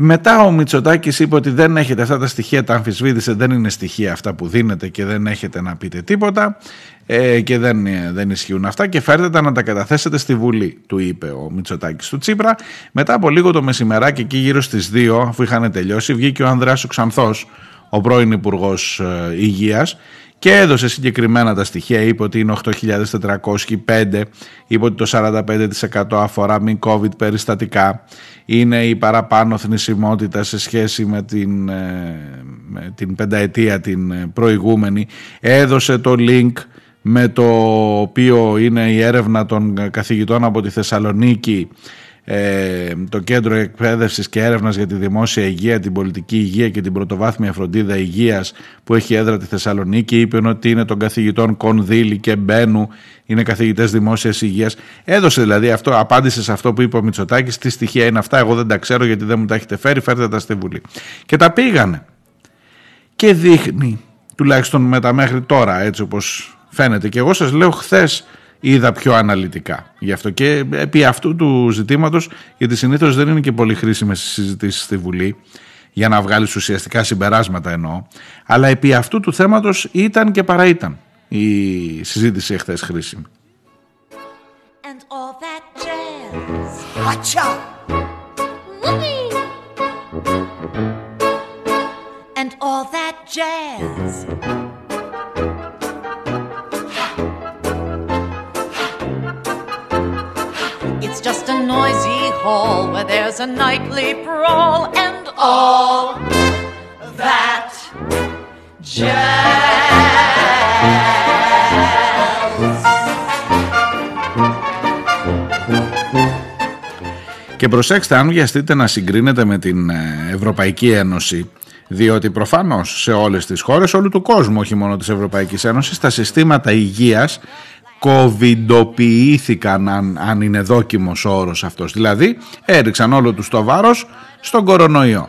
μετά ο Μητσοτάκης είπε ότι δεν έχετε αυτά τα στοιχεία, τα αμφισβήτησε, δεν είναι στοιχεία αυτά που δίνετε και δεν έχετε να πείτε τίποτα ε, και δεν, ε, δεν ισχύουν αυτά και φέρτε τα να τα καταθέσετε στη Βουλή, του είπε ο Μητσοτάκης του Τσίπρα. Μετά από λίγο το μεσημεράκι εκεί γύρω στις 2 αφού είχαν τελειώσει βγήκε ο Ανδρέας ο Ξανθός, ο πρώην υπουργός Υγείας και έδωσε συγκεκριμένα τα στοιχεία, είπε ότι είναι 8.405, είπε ότι το 45% αφορά μη COVID περιστατικά, είναι η παραπάνω θνησιμότητα σε σχέση με την, ε, με την πενταετία την ε, προηγούμενη, έδωσε το link με το οποίο είναι η έρευνα των καθηγητών από τη Θεσσαλονίκη ε, το Κέντρο Εκπαίδευσης και Έρευνας για τη Δημόσια Υγεία, την Πολιτική Υγεία και την Πρωτοβάθμια Φροντίδα Υγείας που έχει έδρα τη Θεσσαλονίκη είπε ότι είναι των καθηγητών Κονδύλη και Μπένου, είναι καθηγητές δημόσιας υγείας. Έδωσε δηλαδή αυτό, απάντησε σε αυτό που είπε ο Μητσοτάκης, τι στοιχεία είναι αυτά, εγώ δεν τα ξέρω γιατί δεν μου τα έχετε φέρει, φέρτε τα στη Βουλή. Και τα πήγανε. Και δείχνει, τουλάχιστον μετά μέχρι τώρα έτσι όπως φαίνεται και εγώ σας λέω χθες είδα πιο αναλυτικά γι' αυτό και επί αυτού του ζητήματος γιατί συνήθως δεν είναι και πολύ χρήσιμες συζητήσεις στη Βουλή για να βγάλεις ουσιαστικά συμπεράσματα εννοώ αλλά επί αυτού του θέματος ήταν και παρά ήταν η συζήτηση εχθές χρήσιμη and all that jazz. Watcha! And all that jazz. Just a noisy hall where there's a nightly brawl and all that jazz. Και προσέξτε, αν βιαστείτε να συγκρίνετε με την ε, Ευρωπαϊκή Ένωση, διότι προφανώς σε όλες τις χώρες, όλου του κόσμου, όχι μόνο της Ευρωπαϊκής Ένωσης, τα συστήματα υγείας κοβιντοποιήθηκαν, αν, αν είναι δόκιμος ο όρος αυτός. Δηλαδή, έριξαν όλο τους το βάρος στον κορονοϊό.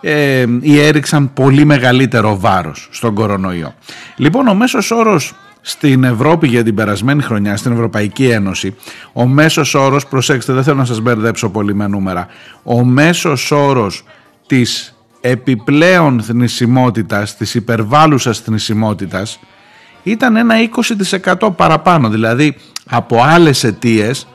Ε, ή έριξαν πολύ μεγαλύτερο βάρος στον κορονοϊό. Λοιπόν, ο μέσος όρος στην Ευρώπη για την περασμένη χρονιά, στην Ευρωπαϊκή Ένωση, ο μέσος όρος, προσέξτε δεν θέλω να σας μπερδέψω πολύ με νούμερα, ο μέσος όρος της επιπλέον θνησιμότητας, της υπερβάλλουσας θνησιμότητας, ήταν ένα 20% παραπάνω, δηλαδή από άλλες αιτίες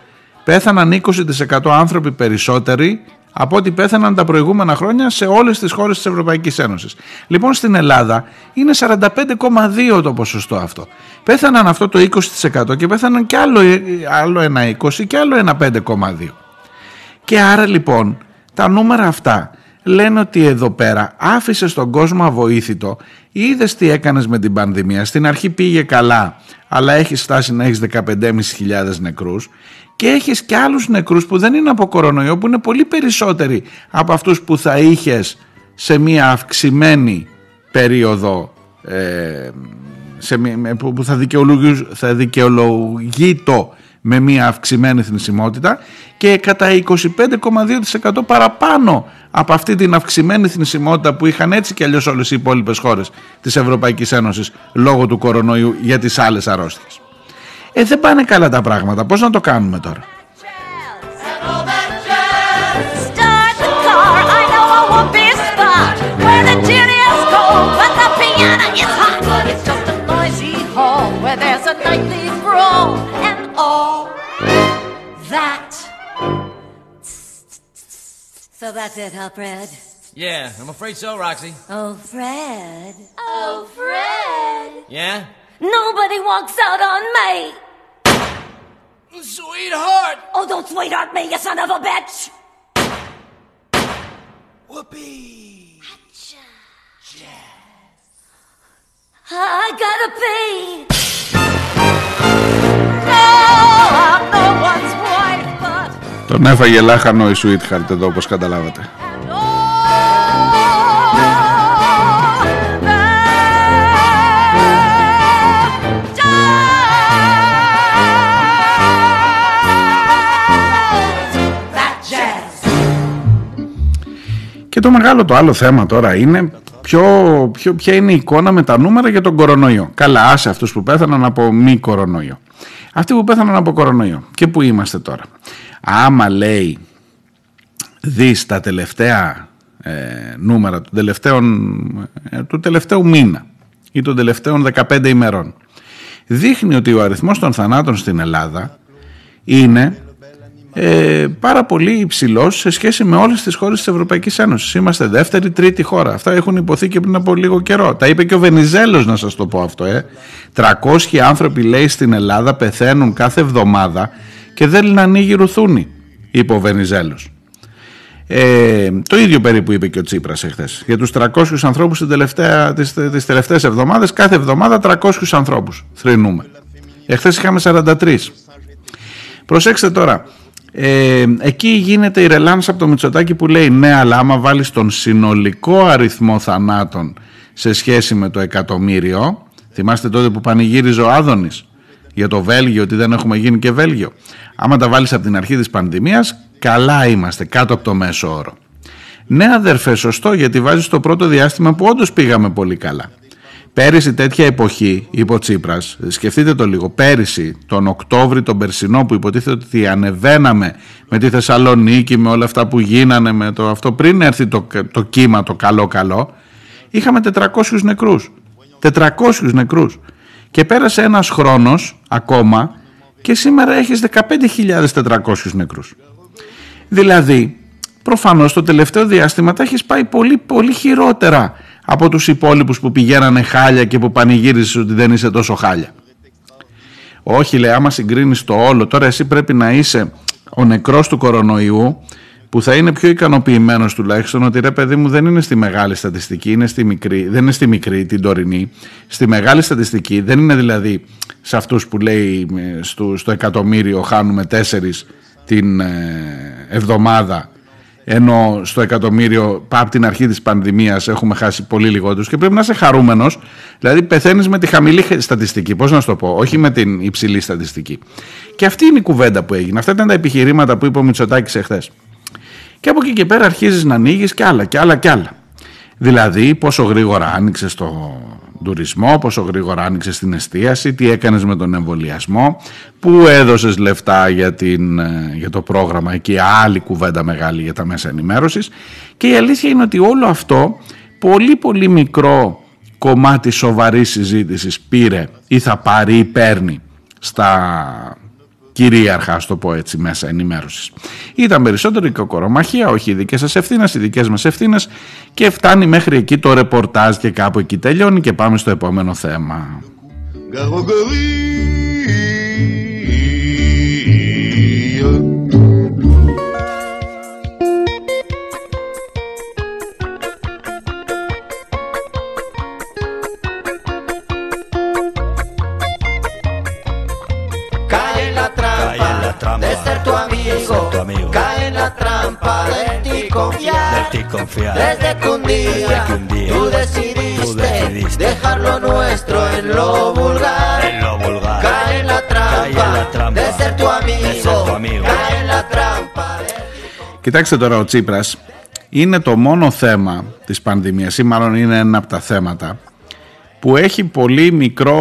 πέθαναν 20% άνθρωποι περισσότεροι από ό,τι πέθαναν τα προηγούμενα χρόνια σε όλες τις χώρες της Ευρωπαϊκής Ένωσης. Λοιπόν στην Ελλάδα είναι 45,2 το ποσοστό αυτό. Πέθαναν αυτό το 20% και πέθαναν και άλλο, άλλο ένα 20% και άλλο ένα 5,2. Και άρα λοιπόν τα νούμερα αυτά λένε ότι εδώ πέρα άφησε τον κόσμο αβοήθητο. Είδες τι έκανες με την πανδημία. Στην αρχή πήγε καλά αλλά έχεις φτάσει να έχεις 15.500 νεκρούς. Και έχεις και άλλους νεκρούς που δεν είναι από κορονοϊό που είναι πολύ περισσότεροι από αυτούς που θα είχες σε μια αυξημένη περίοδο ε, σε, που θα, δικαιολογεί, θα δικαιολογεί το με μια αυξημένη θνησιμότητα. Και κατά 25,2% παραπάνω από αυτή την αυξημένη θνησιμότητα που είχαν έτσι και αλλιώς όλες οι υπόλοιπες χώρες της Ευρωπαϊκής Ένωσης λόγω του κορονοϊού για τις άλλες αρρώστιες. Ε, δεν πάνε καλά τα πράγματα. Πώς να το κάνουμε τώρα; So that's it, huh, Fred? Yeah, I'm afraid so, Roxy. Oh, Fred. Oh, Fred. Yeah? Nobody walks out on me. Sweetheart! Oh, don't sweetheart me, you son of a bitch. Whoopee! I gotta pee. Τον έφαγε λάχανο η Sweetheart εδώ όπως καταλάβατε. Και το μεγάλο το άλλο θέμα τώρα είναι ποιο, ποιο, ποια είναι η εικόνα με τα νούμερα για τον κορονοϊό. Καλά, άσε αυτούς που πέθαναν από μη κορονοϊό. Αυτοί που πέθαναν από κορονοϊό. Και που είμαστε τώρα. Άμα λέει δεις τα τελευταία ε, νούμερα του, τελευταίων, ε, του τελευταίου μήνα ή των τελευταίων 15 ημερών δείχνει ότι ο αριθμός των θανάτων στην Ελλάδα είναι ε, πάρα πολύ υψηλός σε σχέση με όλες τις χώρες της Ευρωπαϊκής Ένωσης. Είμαστε δεύτερη, τρίτη χώρα. Αυτά έχουν υποθεί και πριν από λίγο καιρό. Τα είπε και ο Βενιζέλος να σας το πω αυτό. Ε. 300 άνθρωποι λέει στην Ελλάδα πεθαίνουν κάθε εβδομάδα και δεν να ανοίγει ρουθούνη, είπε ο Βενιζέλος. Ε, το ίδιο περίπου είπε και ο Τσίπρας εχθές. Για τους 300 ανθρώπους την τελευταία, τις, τις τελευταίες εβδομάδες, κάθε εβδομάδα 300 ανθρώπους θρυνούμε. Εχθές είχαμε 43. Προσέξτε τώρα, Ε, εκεί γίνεται η ρελάνσα από το Μητσοτάκι που λέει ναι αλλά άμα βάλεις τον συνολικό αριθμό θανάτων σε σχέση με το εκατομμύριο θυμάστε τότε που πανηγύριζε ο Άδωνης για το Βέλγιο ότι δεν έχουμε γίνει και Βέλγιο άμα τα βάλεις από την αρχή της πανδημίας καλά είμαστε κάτω από το μέσο όρο ναι αδερφέ σωστό γιατί βάζεις το πρώτο διάστημα που όντως πήγαμε πολύ καλά Πέρυσι τέτοια εποχή, είπε ο Τσίπρας, σκεφτείτε το λίγο, πέρυσι τον Οκτώβρη τον Περσινό που υποτίθεται ότι ανεβαίναμε με τη Θεσσαλονίκη, με όλα αυτά που γίνανε, με το αυτό πριν έρθει το, το κύμα το καλό καλό, είχαμε 400 νεκρούς. 400 νεκρούς. Και πέρασε ένας χρόνος ακόμα και σήμερα έχεις 15.400 νεκρούς. Δηλαδή, προφανώς το τελευταίο διάστημα τα έχεις πάει πολύ πολύ χειρότερα από τους υπόλοιπους που πηγαίνανε χάλια και που πανηγύρισες ότι δεν είσαι τόσο χάλια. Όχι λέει άμα συγκρίνεις το όλο τώρα εσύ πρέπει να είσαι ο νεκρός του κορονοϊού που θα είναι πιο ικανοποιημένος τουλάχιστον ότι ρε παιδί μου δεν είναι στη μεγάλη στατιστική, είναι στη μικρή, δεν είναι στη μικρή την τωρινή. Στη μεγάλη στατιστική δεν είναι δηλαδή σε αυτούς που λέει στο, στο εκατομμύριο χάνουμε τέσσερις την ε, εβδομάδα ενώ στο εκατομμύριο από την αρχή της πανδημίας έχουμε χάσει πολύ λιγότερους και πρέπει να είσαι χαρούμενος. Δηλαδή πεθαίνεις με τη χαμηλή στατιστική. Πώς να σου το πω, όχι με την υψηλή στατιστική. Και αυτή είναι η κουβέντα που έγινε. Αυτά ήταν τα επιχειρήματα που είπε ο Μητσοτάκης εχθές και από εκεί και πέρα αρχίζεις να ανοίγεις και άλλα και άλλα και άλλα. Δηλαδή πόσο γρήγορα άνοιξες το τουρισμό, πόσο γρήγορα άνοιξες την εστίαση, τι έκανες με τον εμβολιασμό, πού έδωσες λεφτά για, την, ε, για το πρόγραμμα εκεί, άλλη κουβέντα μεγάλη για τα μέσα ενημέρωσης. Και η αλήθεια είναι ότι όλο αυτό πολύ πολύ μικρό κομμάτι σοβαρής συζήτησης πήρε ή θα πάρει ή παίρνει στα κυρίαρχα, ας το πω έτσι, μέσα ενημέρωσης. Ήταν περισσότερο η κοκορομαχία, όχι οι δικές σας ευθύνες, οι δικές μας ευθύνες και φτάνει μέχρι εκεί το ρεπορτάζ και κάπου εκεί τελειώνει και πάμε στο επόμενο θέμα. de amigo, tu amigo. cae en la trampa de ti confiar, de ti confiar. Desde que un día, Desde que un día tú, decidiste tú decidiste dejar lo nuestro en lo vulgar, En lo vulgar. cae en la trampa, Cae en la trampa de ser tu amigo, de ser tu amigo. cae en la trampa de Κοιτάξτε τώρα ο Τσίπρας είναι το μόνο θέμα της πανδημίας ή μάλλον είναι ένα από τα θέματα που έχει πολύ μικρό,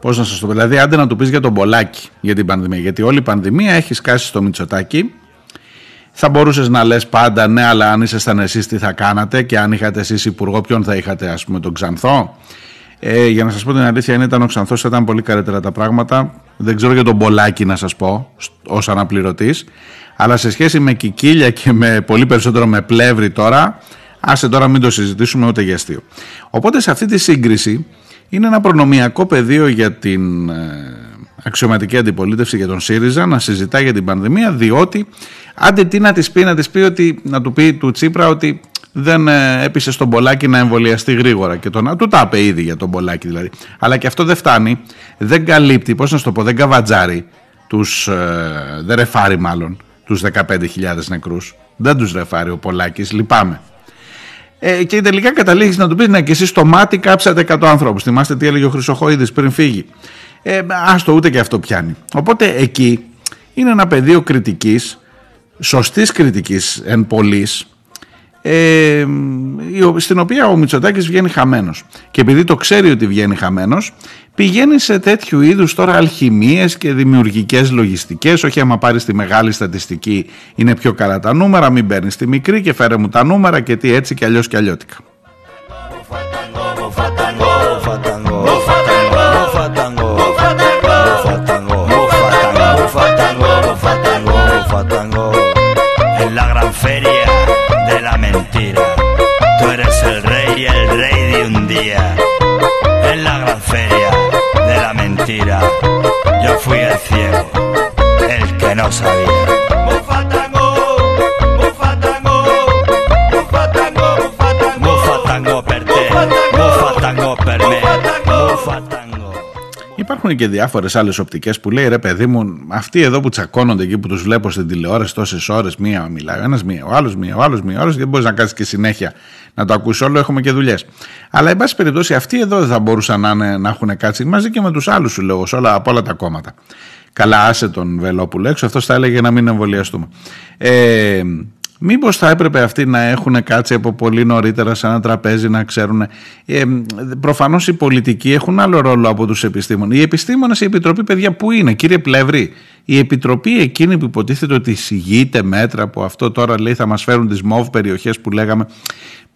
πώς να σας το πω, δηλαδή άντε να του πεις για τον Πολάκη για την πανδημία, γιατί όλη η πανδημία έχει σκάσει στο Μητσοτάκι, θα μπορούσες να λες πάντα ναι, αλλά αν ήσασταν εσείς τι θα κάνατε και αν είχατε εσείς υπουργό, ποιον θα είχατε, ας πούμε, τον Ξανθό. Ε, για να σας πω την αλήθεια, αν ήταν ο Ξανθός, θα ήταν πολύ καλύτερα τα πράγματα. Δεν ξέρω για τον Πολάκη να σας πω, ως αναπληρωτής. Αλλά σε σχέση με Κικίλια και με πολύ περισσότερο με Πλεύρη τώρα, άσε τώρα μην το συζητήσουμε ούτε για αστείο. Οπότε σε αυτή τη σύγκριση είναι ένα προνομιακό πεδίο για την ε, αξιωματική αντιπολίτευση για τον ΣΥΡΙΖΑ να συζητά για την πανδημία διότι άντε τι να της πει να της πει ότι, να του πει του Τσίπρα ότι δεν ε, έπεισε στον Πολάκη να εμβολιαστεί γρήγορα και τον, του τα είπε ήδη για τον Πολάκη δηλαδή. Αλλά και αυτό δεν φτάνει δεν καλύπτει, πώς να σου το πω, δεν καβατζάρει τους, ε, δεν ρεφάρει μάλλον τους 15.000 νεκρούς. Δεν τους ρεφάρει ο Πολάκης, λυπάμαι ε, και τελικά καταλήγεις να του πεις: Ναι, και εσείς στο μάτι κάψατε 100 ανθρώπους. Θυμάστε τι έλεγε ο Χρυσοχοίδης πριν φύγει. Ε, άστο, ούτε και αυτό πιάνει. Οπότε εκεί είναι ένα πεδίο κριτικής, σωστής κριτικής εν πολλής, ε, στην οποία ο Μητσοτάκης βγαίνει χαμένος. Και επειδή το ξέρει ότι βγαίνει χαμένος πηγαίνει σε τέτοιου είδους τώρα αλχημίες και δημιουργικές λογιστικές. Όχι άμα πάρεις τη μεγάλη στατιστική είναι πιο καλά τα νούμερα μην παίρνεις τη μικρή και φέρε μου τα νούμερα και τι έτσι και αλλιώς και αλλιώτικα Tú eres el rey y el rey de un día. En la gran feria de la mentira. Yo fui el ciego, el que no sabía. Υπάρχουν και διάφορες άλλες οπτικές που λέει ρε παιδί μου, αυτοί εδώ που τσακώνονται εκεί που τους βλέπω στην τηλεόραση τόσες ώρες, μία μιλάει ο ένας, μία ο άλλος, μία ο άλλος, μία ο άλλος, δεν μπορείς να κάνεις και συνέχεια να το ακούσει όλο, έχουμε και δουλειές. Αλλά, εν πάση περιπτώσει, αυτοί εδώ δεν θα μπορούσαν να, είναι, να έχουν κάτσει μαζί και με τους άλλους, σου λέω, όλα, από όλα τα κόμματα. Καλά, άσε τον Βελόπουλο έξω, αυτός θα έλεγε να μην εμβολιαστούμε. Ε, Μήπως θα έπρεπε αυτοί να έχουν κάτσει από πολύ νωρίτερα σε ένα τραπέζι να ξέρουν. Ε, προφανώς οι πολιτικοί έχουν άλλο ρόλο από τους επιστήμονες. Οι επιστήμονες, η Επιτροπή, παιδιά, πού είναι, κύριε Πλεύρη; Η Επιτροπή εκείνη που υποτίθεται ότι εισηγείται μέτρα που αυτό τώρα λέει θα μας φέρουν τις μόβ περιοχές που λέγαμε.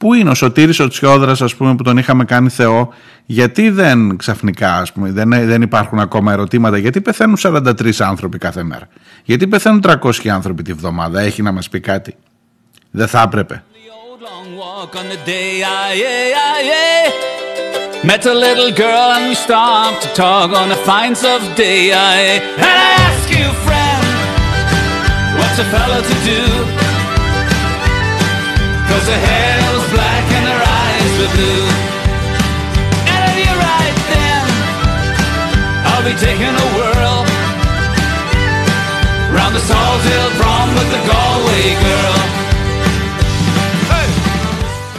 Πού είναι ο Σωτήρης ο Τσιόδρας ας πούμε που τον είχαμε κάνει Θεό γιατί δεν ξαφνικά ας πούμε δεν, δεν υπάρχουν ακόμα ερωτήματα γιατί πεθαίνουν 43 άνθρωποι κάθε μέρα γιατί πεθαίνουν 300 άνθρωποι τη βδομάδα έχει να μας πει κάτι; δεν θα έπρεπε Met a little girl and we stopped to talk on the fines of day. I, and I ask you, friend, what's a fellow to do? Cause her hair was black and her eyes were blue. And if you're right then, I'll be taking a whirl round the Salt Hill prom with the Galway girl.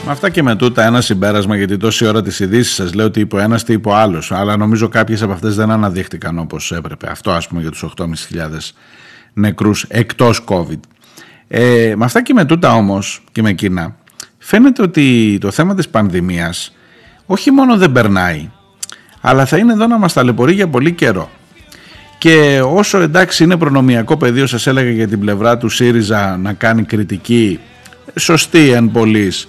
Με αυτά και με τούτα ένα συμπέρασμα γιατί τόση ώρα τις ειδήσεις σας λέω ότι είπε ο ένας τι είπε ο άλλος. Αλλά νομίζω κάποιες από αυτές δεν αναδείχτηκαν όπως έπρεπε. Αυτό ας πούμε για τους 8.500 νεκρούς εκτός COVID. Ε, με αυτά και με τούτα όμως και με εκείνα φαίνεται ότι το θέμα της πανδημίας όχι μόνο δεν περνάει αλλά θα είναι εδώ να μας ταλαιπωρεί για πολύ καιρό. Και όσο εντάξει είναι προνομιακό πεδίο σας έλεγα για την πλευρά του ΣΥΡΙΖΑ να κάνει κριτική σωστή εν πολλής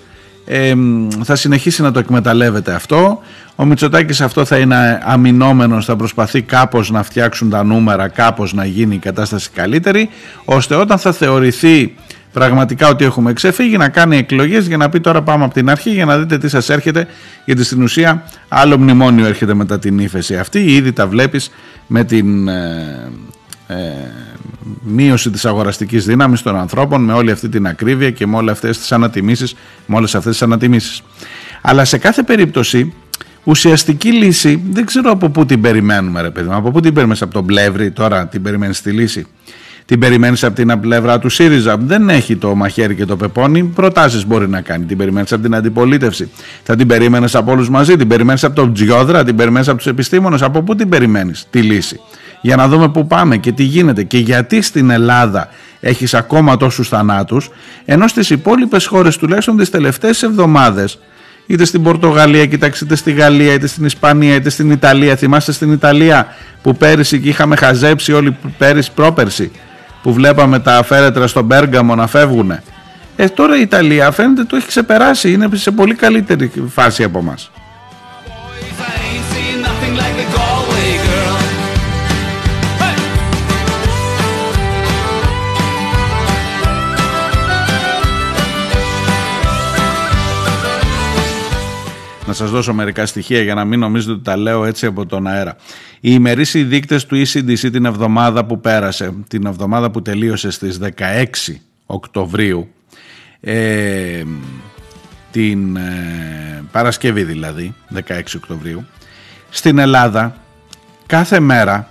θα συνεχίσει να το εκμεταλλεύεται αυτό. Ο Μητσοτάκης αυτό θα είναι αμυνόμενος, θα προσπαθεί κάπως να φτιάξουν τα νούμερα, κάπως να γίνει η κατάσταση καλύτερη, ώστε όταν θα θεωρηθεί πραγματικά ότι έχουμε ξεφύγει να κάνει εκλογές για να πει τώρα πάμε από την αρχή για να δείτε τι σας έρχεται γιατί στην ουσία άλλο μνημόνιο έρχεται μετά την ύφεση αυτή ήδη τα βλέπεις με την ε, ε, μείωση της αγοραστικής δύναμης των ανθρώπων με όλη αυτή την ακρίβεια και με όλες αυτές τις ανατιμήσεις, με όλες αυτές τις ανατιμήσεις. Αλλά σε κάθε περίπτωση ουσιαστική λύση δεν ξέρω από πού την περιμένουμε ρε παιδί μου, από πού την περιμένεις από τον Πλεύρη τώρα την περιμένεις τη λύση. Την περιμένεις από την πλευρά του ΣΥΡΙΖΑ. Δεν έχει το μαχαίρι και το πεπόνι. Προτάσεις μπορεί να κάνει. Την περιμένεις από την αντιπολίτευση. Θα την περίμενε από όλους μαζί. Την περιμένεις από τον Τζιόδρα. Την περιμένεις από τους επιστήμονες. Από πού την περιμένεις τη λύση για να δούμε πού πάμε και τι γίνεται και γιατί στην Ελλάδα έχεις ακόμα τόσους θανάτους ενώ στις υπόλοιπες χώρες τουλάχιστον τις τελευταίες εβδομάδες είτε στην Πορτογαλία, κοιτάξτε είτε στη Γαλλία, είτε στην Ισπανία, είτε στην Ιταλία. Θυμάστε στην Ιταλία που πέρυσι και είχαμε χαζέψει όλοι πέρυσι πρόπερσι που βλέπαμε τα αφαίρετρα στον Πέργαμο να φεύγουν. Ε, τώρα η Ιταλία φαίνεται το έχει ξεπεράσει, είναι σε πολύ καλύτερη φάση από μας. Σας δώσω μερικά στοιχεία για να μην νομίζετε ότι τα λέω έτσι από τον αέρα. Οι ημερήσιοι δείκτες του ECDC την εβδομάδα που πέρασε, την εβδομάδα που τελείωσε στις 16 Οκτωβρίου, ε, την ε, Παρασκευή δηλαδή, 16 Οκτωβρίου, στην Ελλάδα κάθε μέρα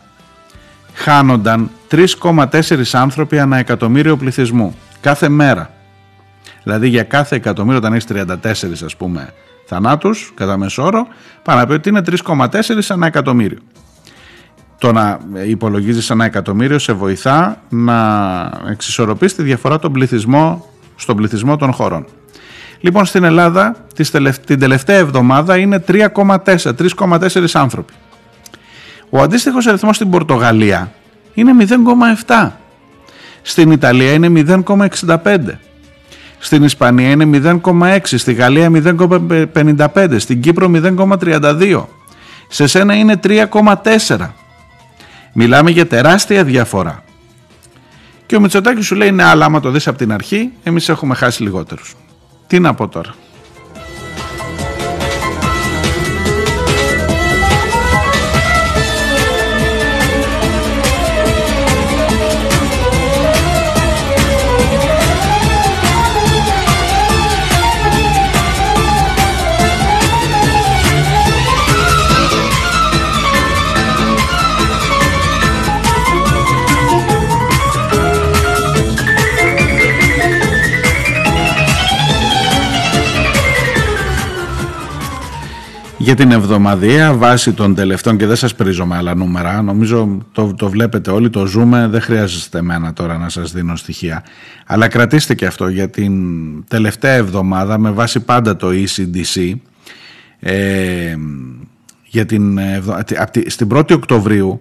χάνονταν 3,4 άνθρωποι ανά εκατομμύριο πληθυσμού. Κάθε μέρα. Δηλαδή για κάθε εκατομμύριο όταν έχεις 34 ας πούμε θανάτους κατά μέσο όρο, πάνω να πει ότι είναι 3,4 ανά εκατομμύριο. Το να υπολογίζεις ένα εκατομμύριο σε βοηθά να εξισορροπείς τη διαφορά των πληθυσμό, στον πληθυσμό των χωρών. Λοιπόν στην Ελλάδα την τελευταία εβδομάδα είναι 3,4, 3,4 άνθρωποι. Ο αντίστοιχος αριθμός στην Πορτογαλία είναι 0,7. Στην Ιταλία είναι 0,65. Στην Ισπανία είναι 0,6, στη Γαλλία 0,55, στην Κύπρο 0,32. Σε σένα είναι 3,4. Μιλάμε για τεράστια διαφορά. Και ο Μητσοτάκης σου λέει ναι αλλά άμα το δεις από την αρχή εμείς έχουμε χάσει λιγότερους. Τι να πω τώρα. Και την εβδομαδία βάσει των τελευταίων και δεν σας πρίζω με άλλα νούμερα νομίζω το, το βλέπετε όλοι το ζούμε δεν χρειάζεστε εμένα τώρα να σας δίνω στοιχεία. Αλλά κρατήστε και αυτό για την τελευταία εβδομάδα με βάση πάντα το ECDC ε, για την, ευδο- απ' τη- στην 1η Οκτωβρίου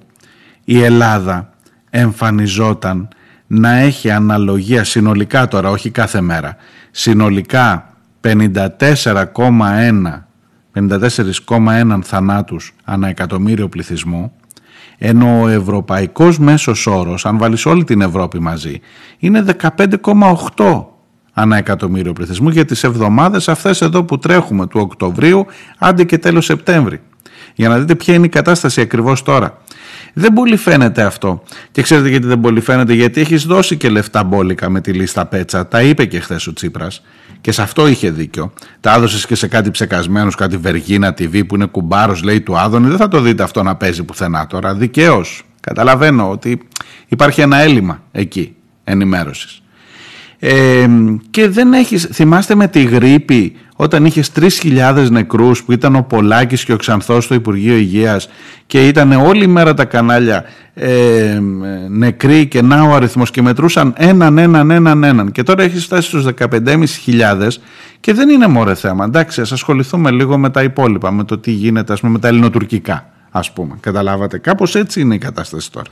η Ελλάδα εμφανιζόταν να έχει αναλογία συνολικά τώρα, όχι κάθε μέρα, συνολικά 54,1 54,1 θανάτους ανά εκατομμύριο πληθυσμού ενώ ο ευρωπαϊκός μέσος όρος, αν βάλεις όλη την Ευρώπη μαζί, είναι 15,8 ανά εκατομμύριο πληθυσμού για τις εβδομάδες αυτές εδώ που τρέχουμε του Οκτωβρίου άντε και τέλος Σεπτέμβρη. Για να δείτε ποια είναι η κατάσταση ακριβώς τώρα. Δεν πολύ φαίνεται αυτό. Και ξέρετε γιατί δεν πολύ φαίνεται, γιατί έχεις δώσει και λεφτά μπόλικα με τη λίστα Πέτσα. Τα είπε και χθες ο Τσίπρας και σε αυτό είχε δίκιο. Τα έδωσε και σε κάτι ψεκασμένους, κάτι Βεργίνα TV που είναι κουμπάρος, λέει του Άδωνη. Δεν θα το δείτε αυτό να παίζει πουθενά τώρα. Δικαίως. Καταλαβαίνω ότι υπάρχει ένα έλλειμμα εκεί ενημέρωσης. Ε, και δεν έχεις, θυμάστε με τη γρήπη όταν είχες 3.000 νεκρούς που ήταν ο Πολάκης και ο Ξανθός στο Υπουργείο Υγείας και ήταν όλη μέρα τα κανάλια ε, νεκροί και να ο αριθμός και μετρούσαν έναν, έναν, έναν, έναν. Και τώρα έχεις φτάσει στους 15.500 και δεν είναι μωρέ θέμα. Εντάξει ας ασχοληθούμε λίγο με τα υπόλοιπα με το τι γίνεται ας πούμε με τα ελληνοτουρκικά ας πούμε. Καταλάβατε κάπως έτσι είναι η κατάσταση τώρα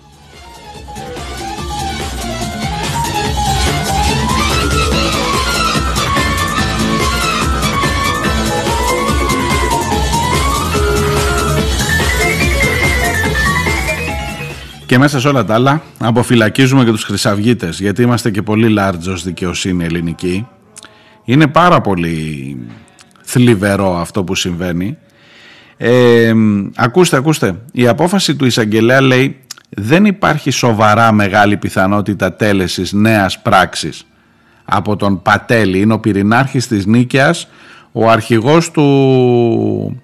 Και μέσα σε όλα τα άλλα αποφυλακίζουμε και τους χρυσαυγίτες γιατί είμαστε και πολύ large ως δικαιοσύνη ελληνική. Είναι πάρα πολύ θλιβερό αυτό που συμβαίνει. Ε, ακούστε, ακούστε. Η απόφαση του εισαγγελέα λέει δεν υπάρχει σοβαρά μεγάλη πιθανότητα τέλεσης νέας πράξης από τον Πατέλη. Είναι ο πυρηνάρχης της Νίκαιας, ο αρχηγός του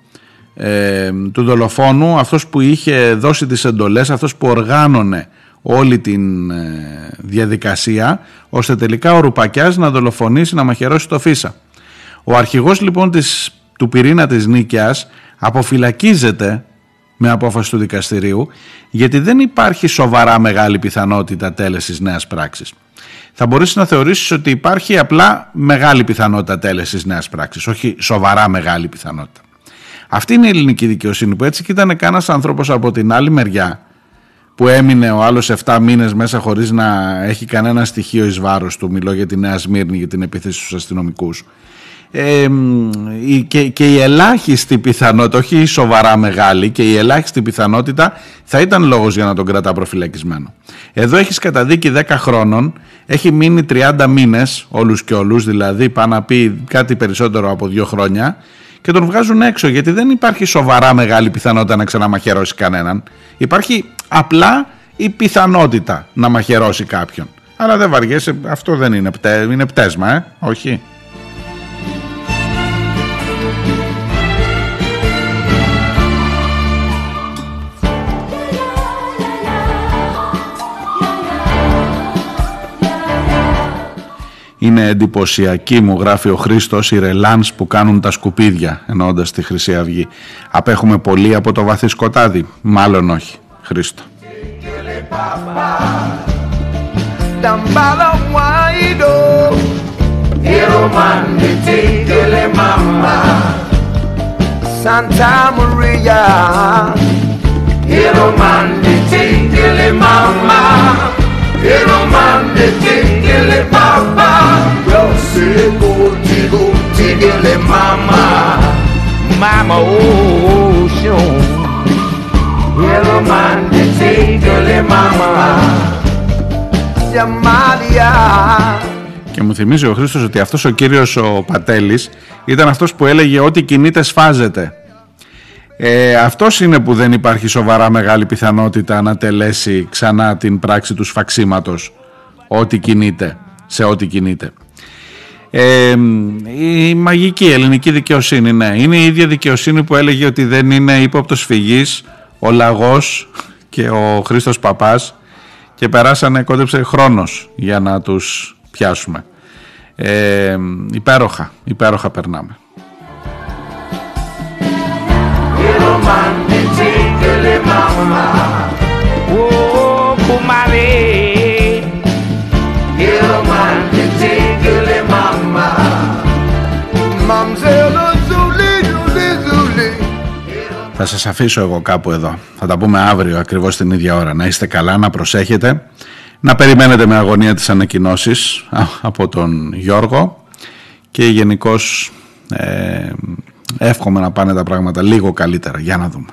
ε, του δολοφόνου, αυτός που είχε δώσει τις εντολές, αυτός που οργάνωνε όλη την ε, διαδικασία, ώστε τελικά ο Ρουπακιάς να δολοφονήσει, να μαχαιρώσει το Φίσα. Ο αρχηγός λοιπόν της, του πυρήνα της Νίκαιας αποφυλακίζεται με απόφαση του δικαστηρίου, γιατί δεν υπάρχει σοβαρά μεγάλη πιθανότητα τέλεσης νέας πράξης. Θα μπορείς να θεωρήσεις ότι υπάρχει απλά μεγάλη πιθανότητα τέλεσης νέας πράξης, όχι σοβαρά μεγάλη πιθανότητα. Αυτή είναι η ελληνική δικαιοσύνη που έτσι και ήταν κανένας άνθρωπος από την άλλη μεριά που έμεινε ο άλλος 7 μήνες μέσα χωρίς να έχει κανένα στοιχείο εις βάρος του. Μιλώ για τη Νέα Σμύρνη, για την επίθεση στους αστυνομικούς. Ε, και, και η ελάχιστη πιθανότητα, όχι η σοβαρά μεγάλη, και η ελάχιστη πιθανότητα θα ήταν λόγος για να τον κρατά προφυλακισμένο. Εδώ έχεις καταδίκη 10 χρόνων, έχει μείνει 30 μήνες, όλους και όλους, δηλαδή πάει να πει κάτι περισσότερο από 2 χρόνια, και τον βγάζουν έξω γιατί δεν υπάρχει σοβαρά μεγάλη πιθανότητα να ξαναμαχαιρώσει κανέναν. Υπάρχει απλά η πιθανότητα να μαχαιρώσει κάποιον. Αλλά δεν βαριέσαι, αυτό δεν είναι, πτέ, είναι πτέσμα, ε, όχι. Είναι εντυπωσιακή, μου γράφει ο Χρήστος, οι ρελάνς που κάνουν τα σκουπίδια, εννοώντας τη Χρυσή Αυγή. Απέχουμε πολύ από το βαθύ σκοτάδι. Μάλλον όχι. Χρήστο. Santa Maria, Hero man, the mama, Hero man, the tiggle papa, yo say go tigo tiggle mama, mama ocean, Hero man, the tiggle mama, Jamalia. Και μου θυμίζει ο Χρήστος ότι αυτός ο κύριος ο Πατέλης ήταν αυτός που έλεγε ότι κινείται σφάζεται. Ε, αυτός είναι που δεν υπάρχει σοβαρά μεγάλη πιθανότητα να τελέσει ξανά την πράξη του σφαξίματος. Ό,τι κινείται, σε ό,τι κινείται. Ε, η μαγική ελληνική δικαιοσύνη, ναι. Είναι η ίδια δικαιοσύνη που έλεγε ότι δεν είναι ύποπτος φυγής ο Λαγός και ο Χρήστος Παπάς και περάσανε, κόντεψε χρόνος για να τους πιάσουμε. Ε, υπέροχα, υπέροχα περνάμε. Oh, Θα σας αφήσω εγώ κάπου εδώ. Θα τα πούμε αύριο ακριβώς την ίδια ώρα. Να είστε καλά, να προσέχετε. Να περιμένετε με αγωνία τις ανακοινώσεις από τον Γιώργο και γενικώς ε, εύχομαι να πάνε τα πράγματα λίγο καλύτερα. Για να δούμε.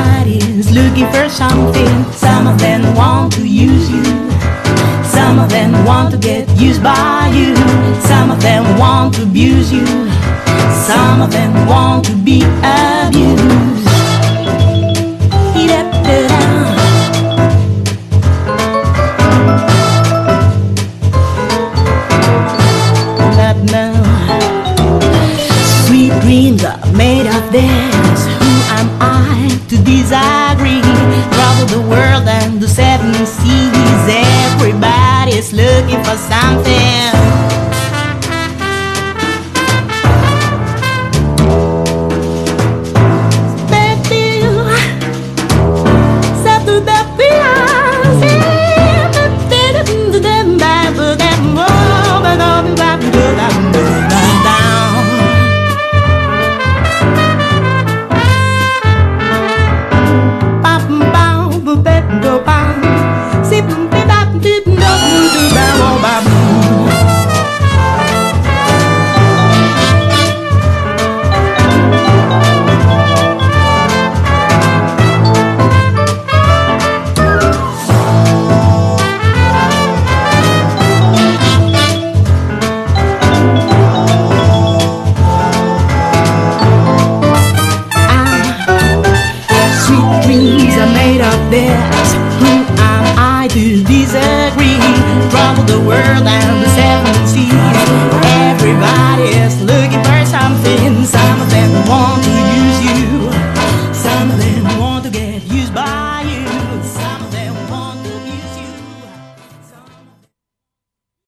Everybody's looking for something. Some of them want to use you. Some of them want to get used by you. Some of them want to abuse you. Some of them want to be abused. But no, sweet dreams are made of this. To disagree? Travel the world and the seven seas. Everybody's looking for something.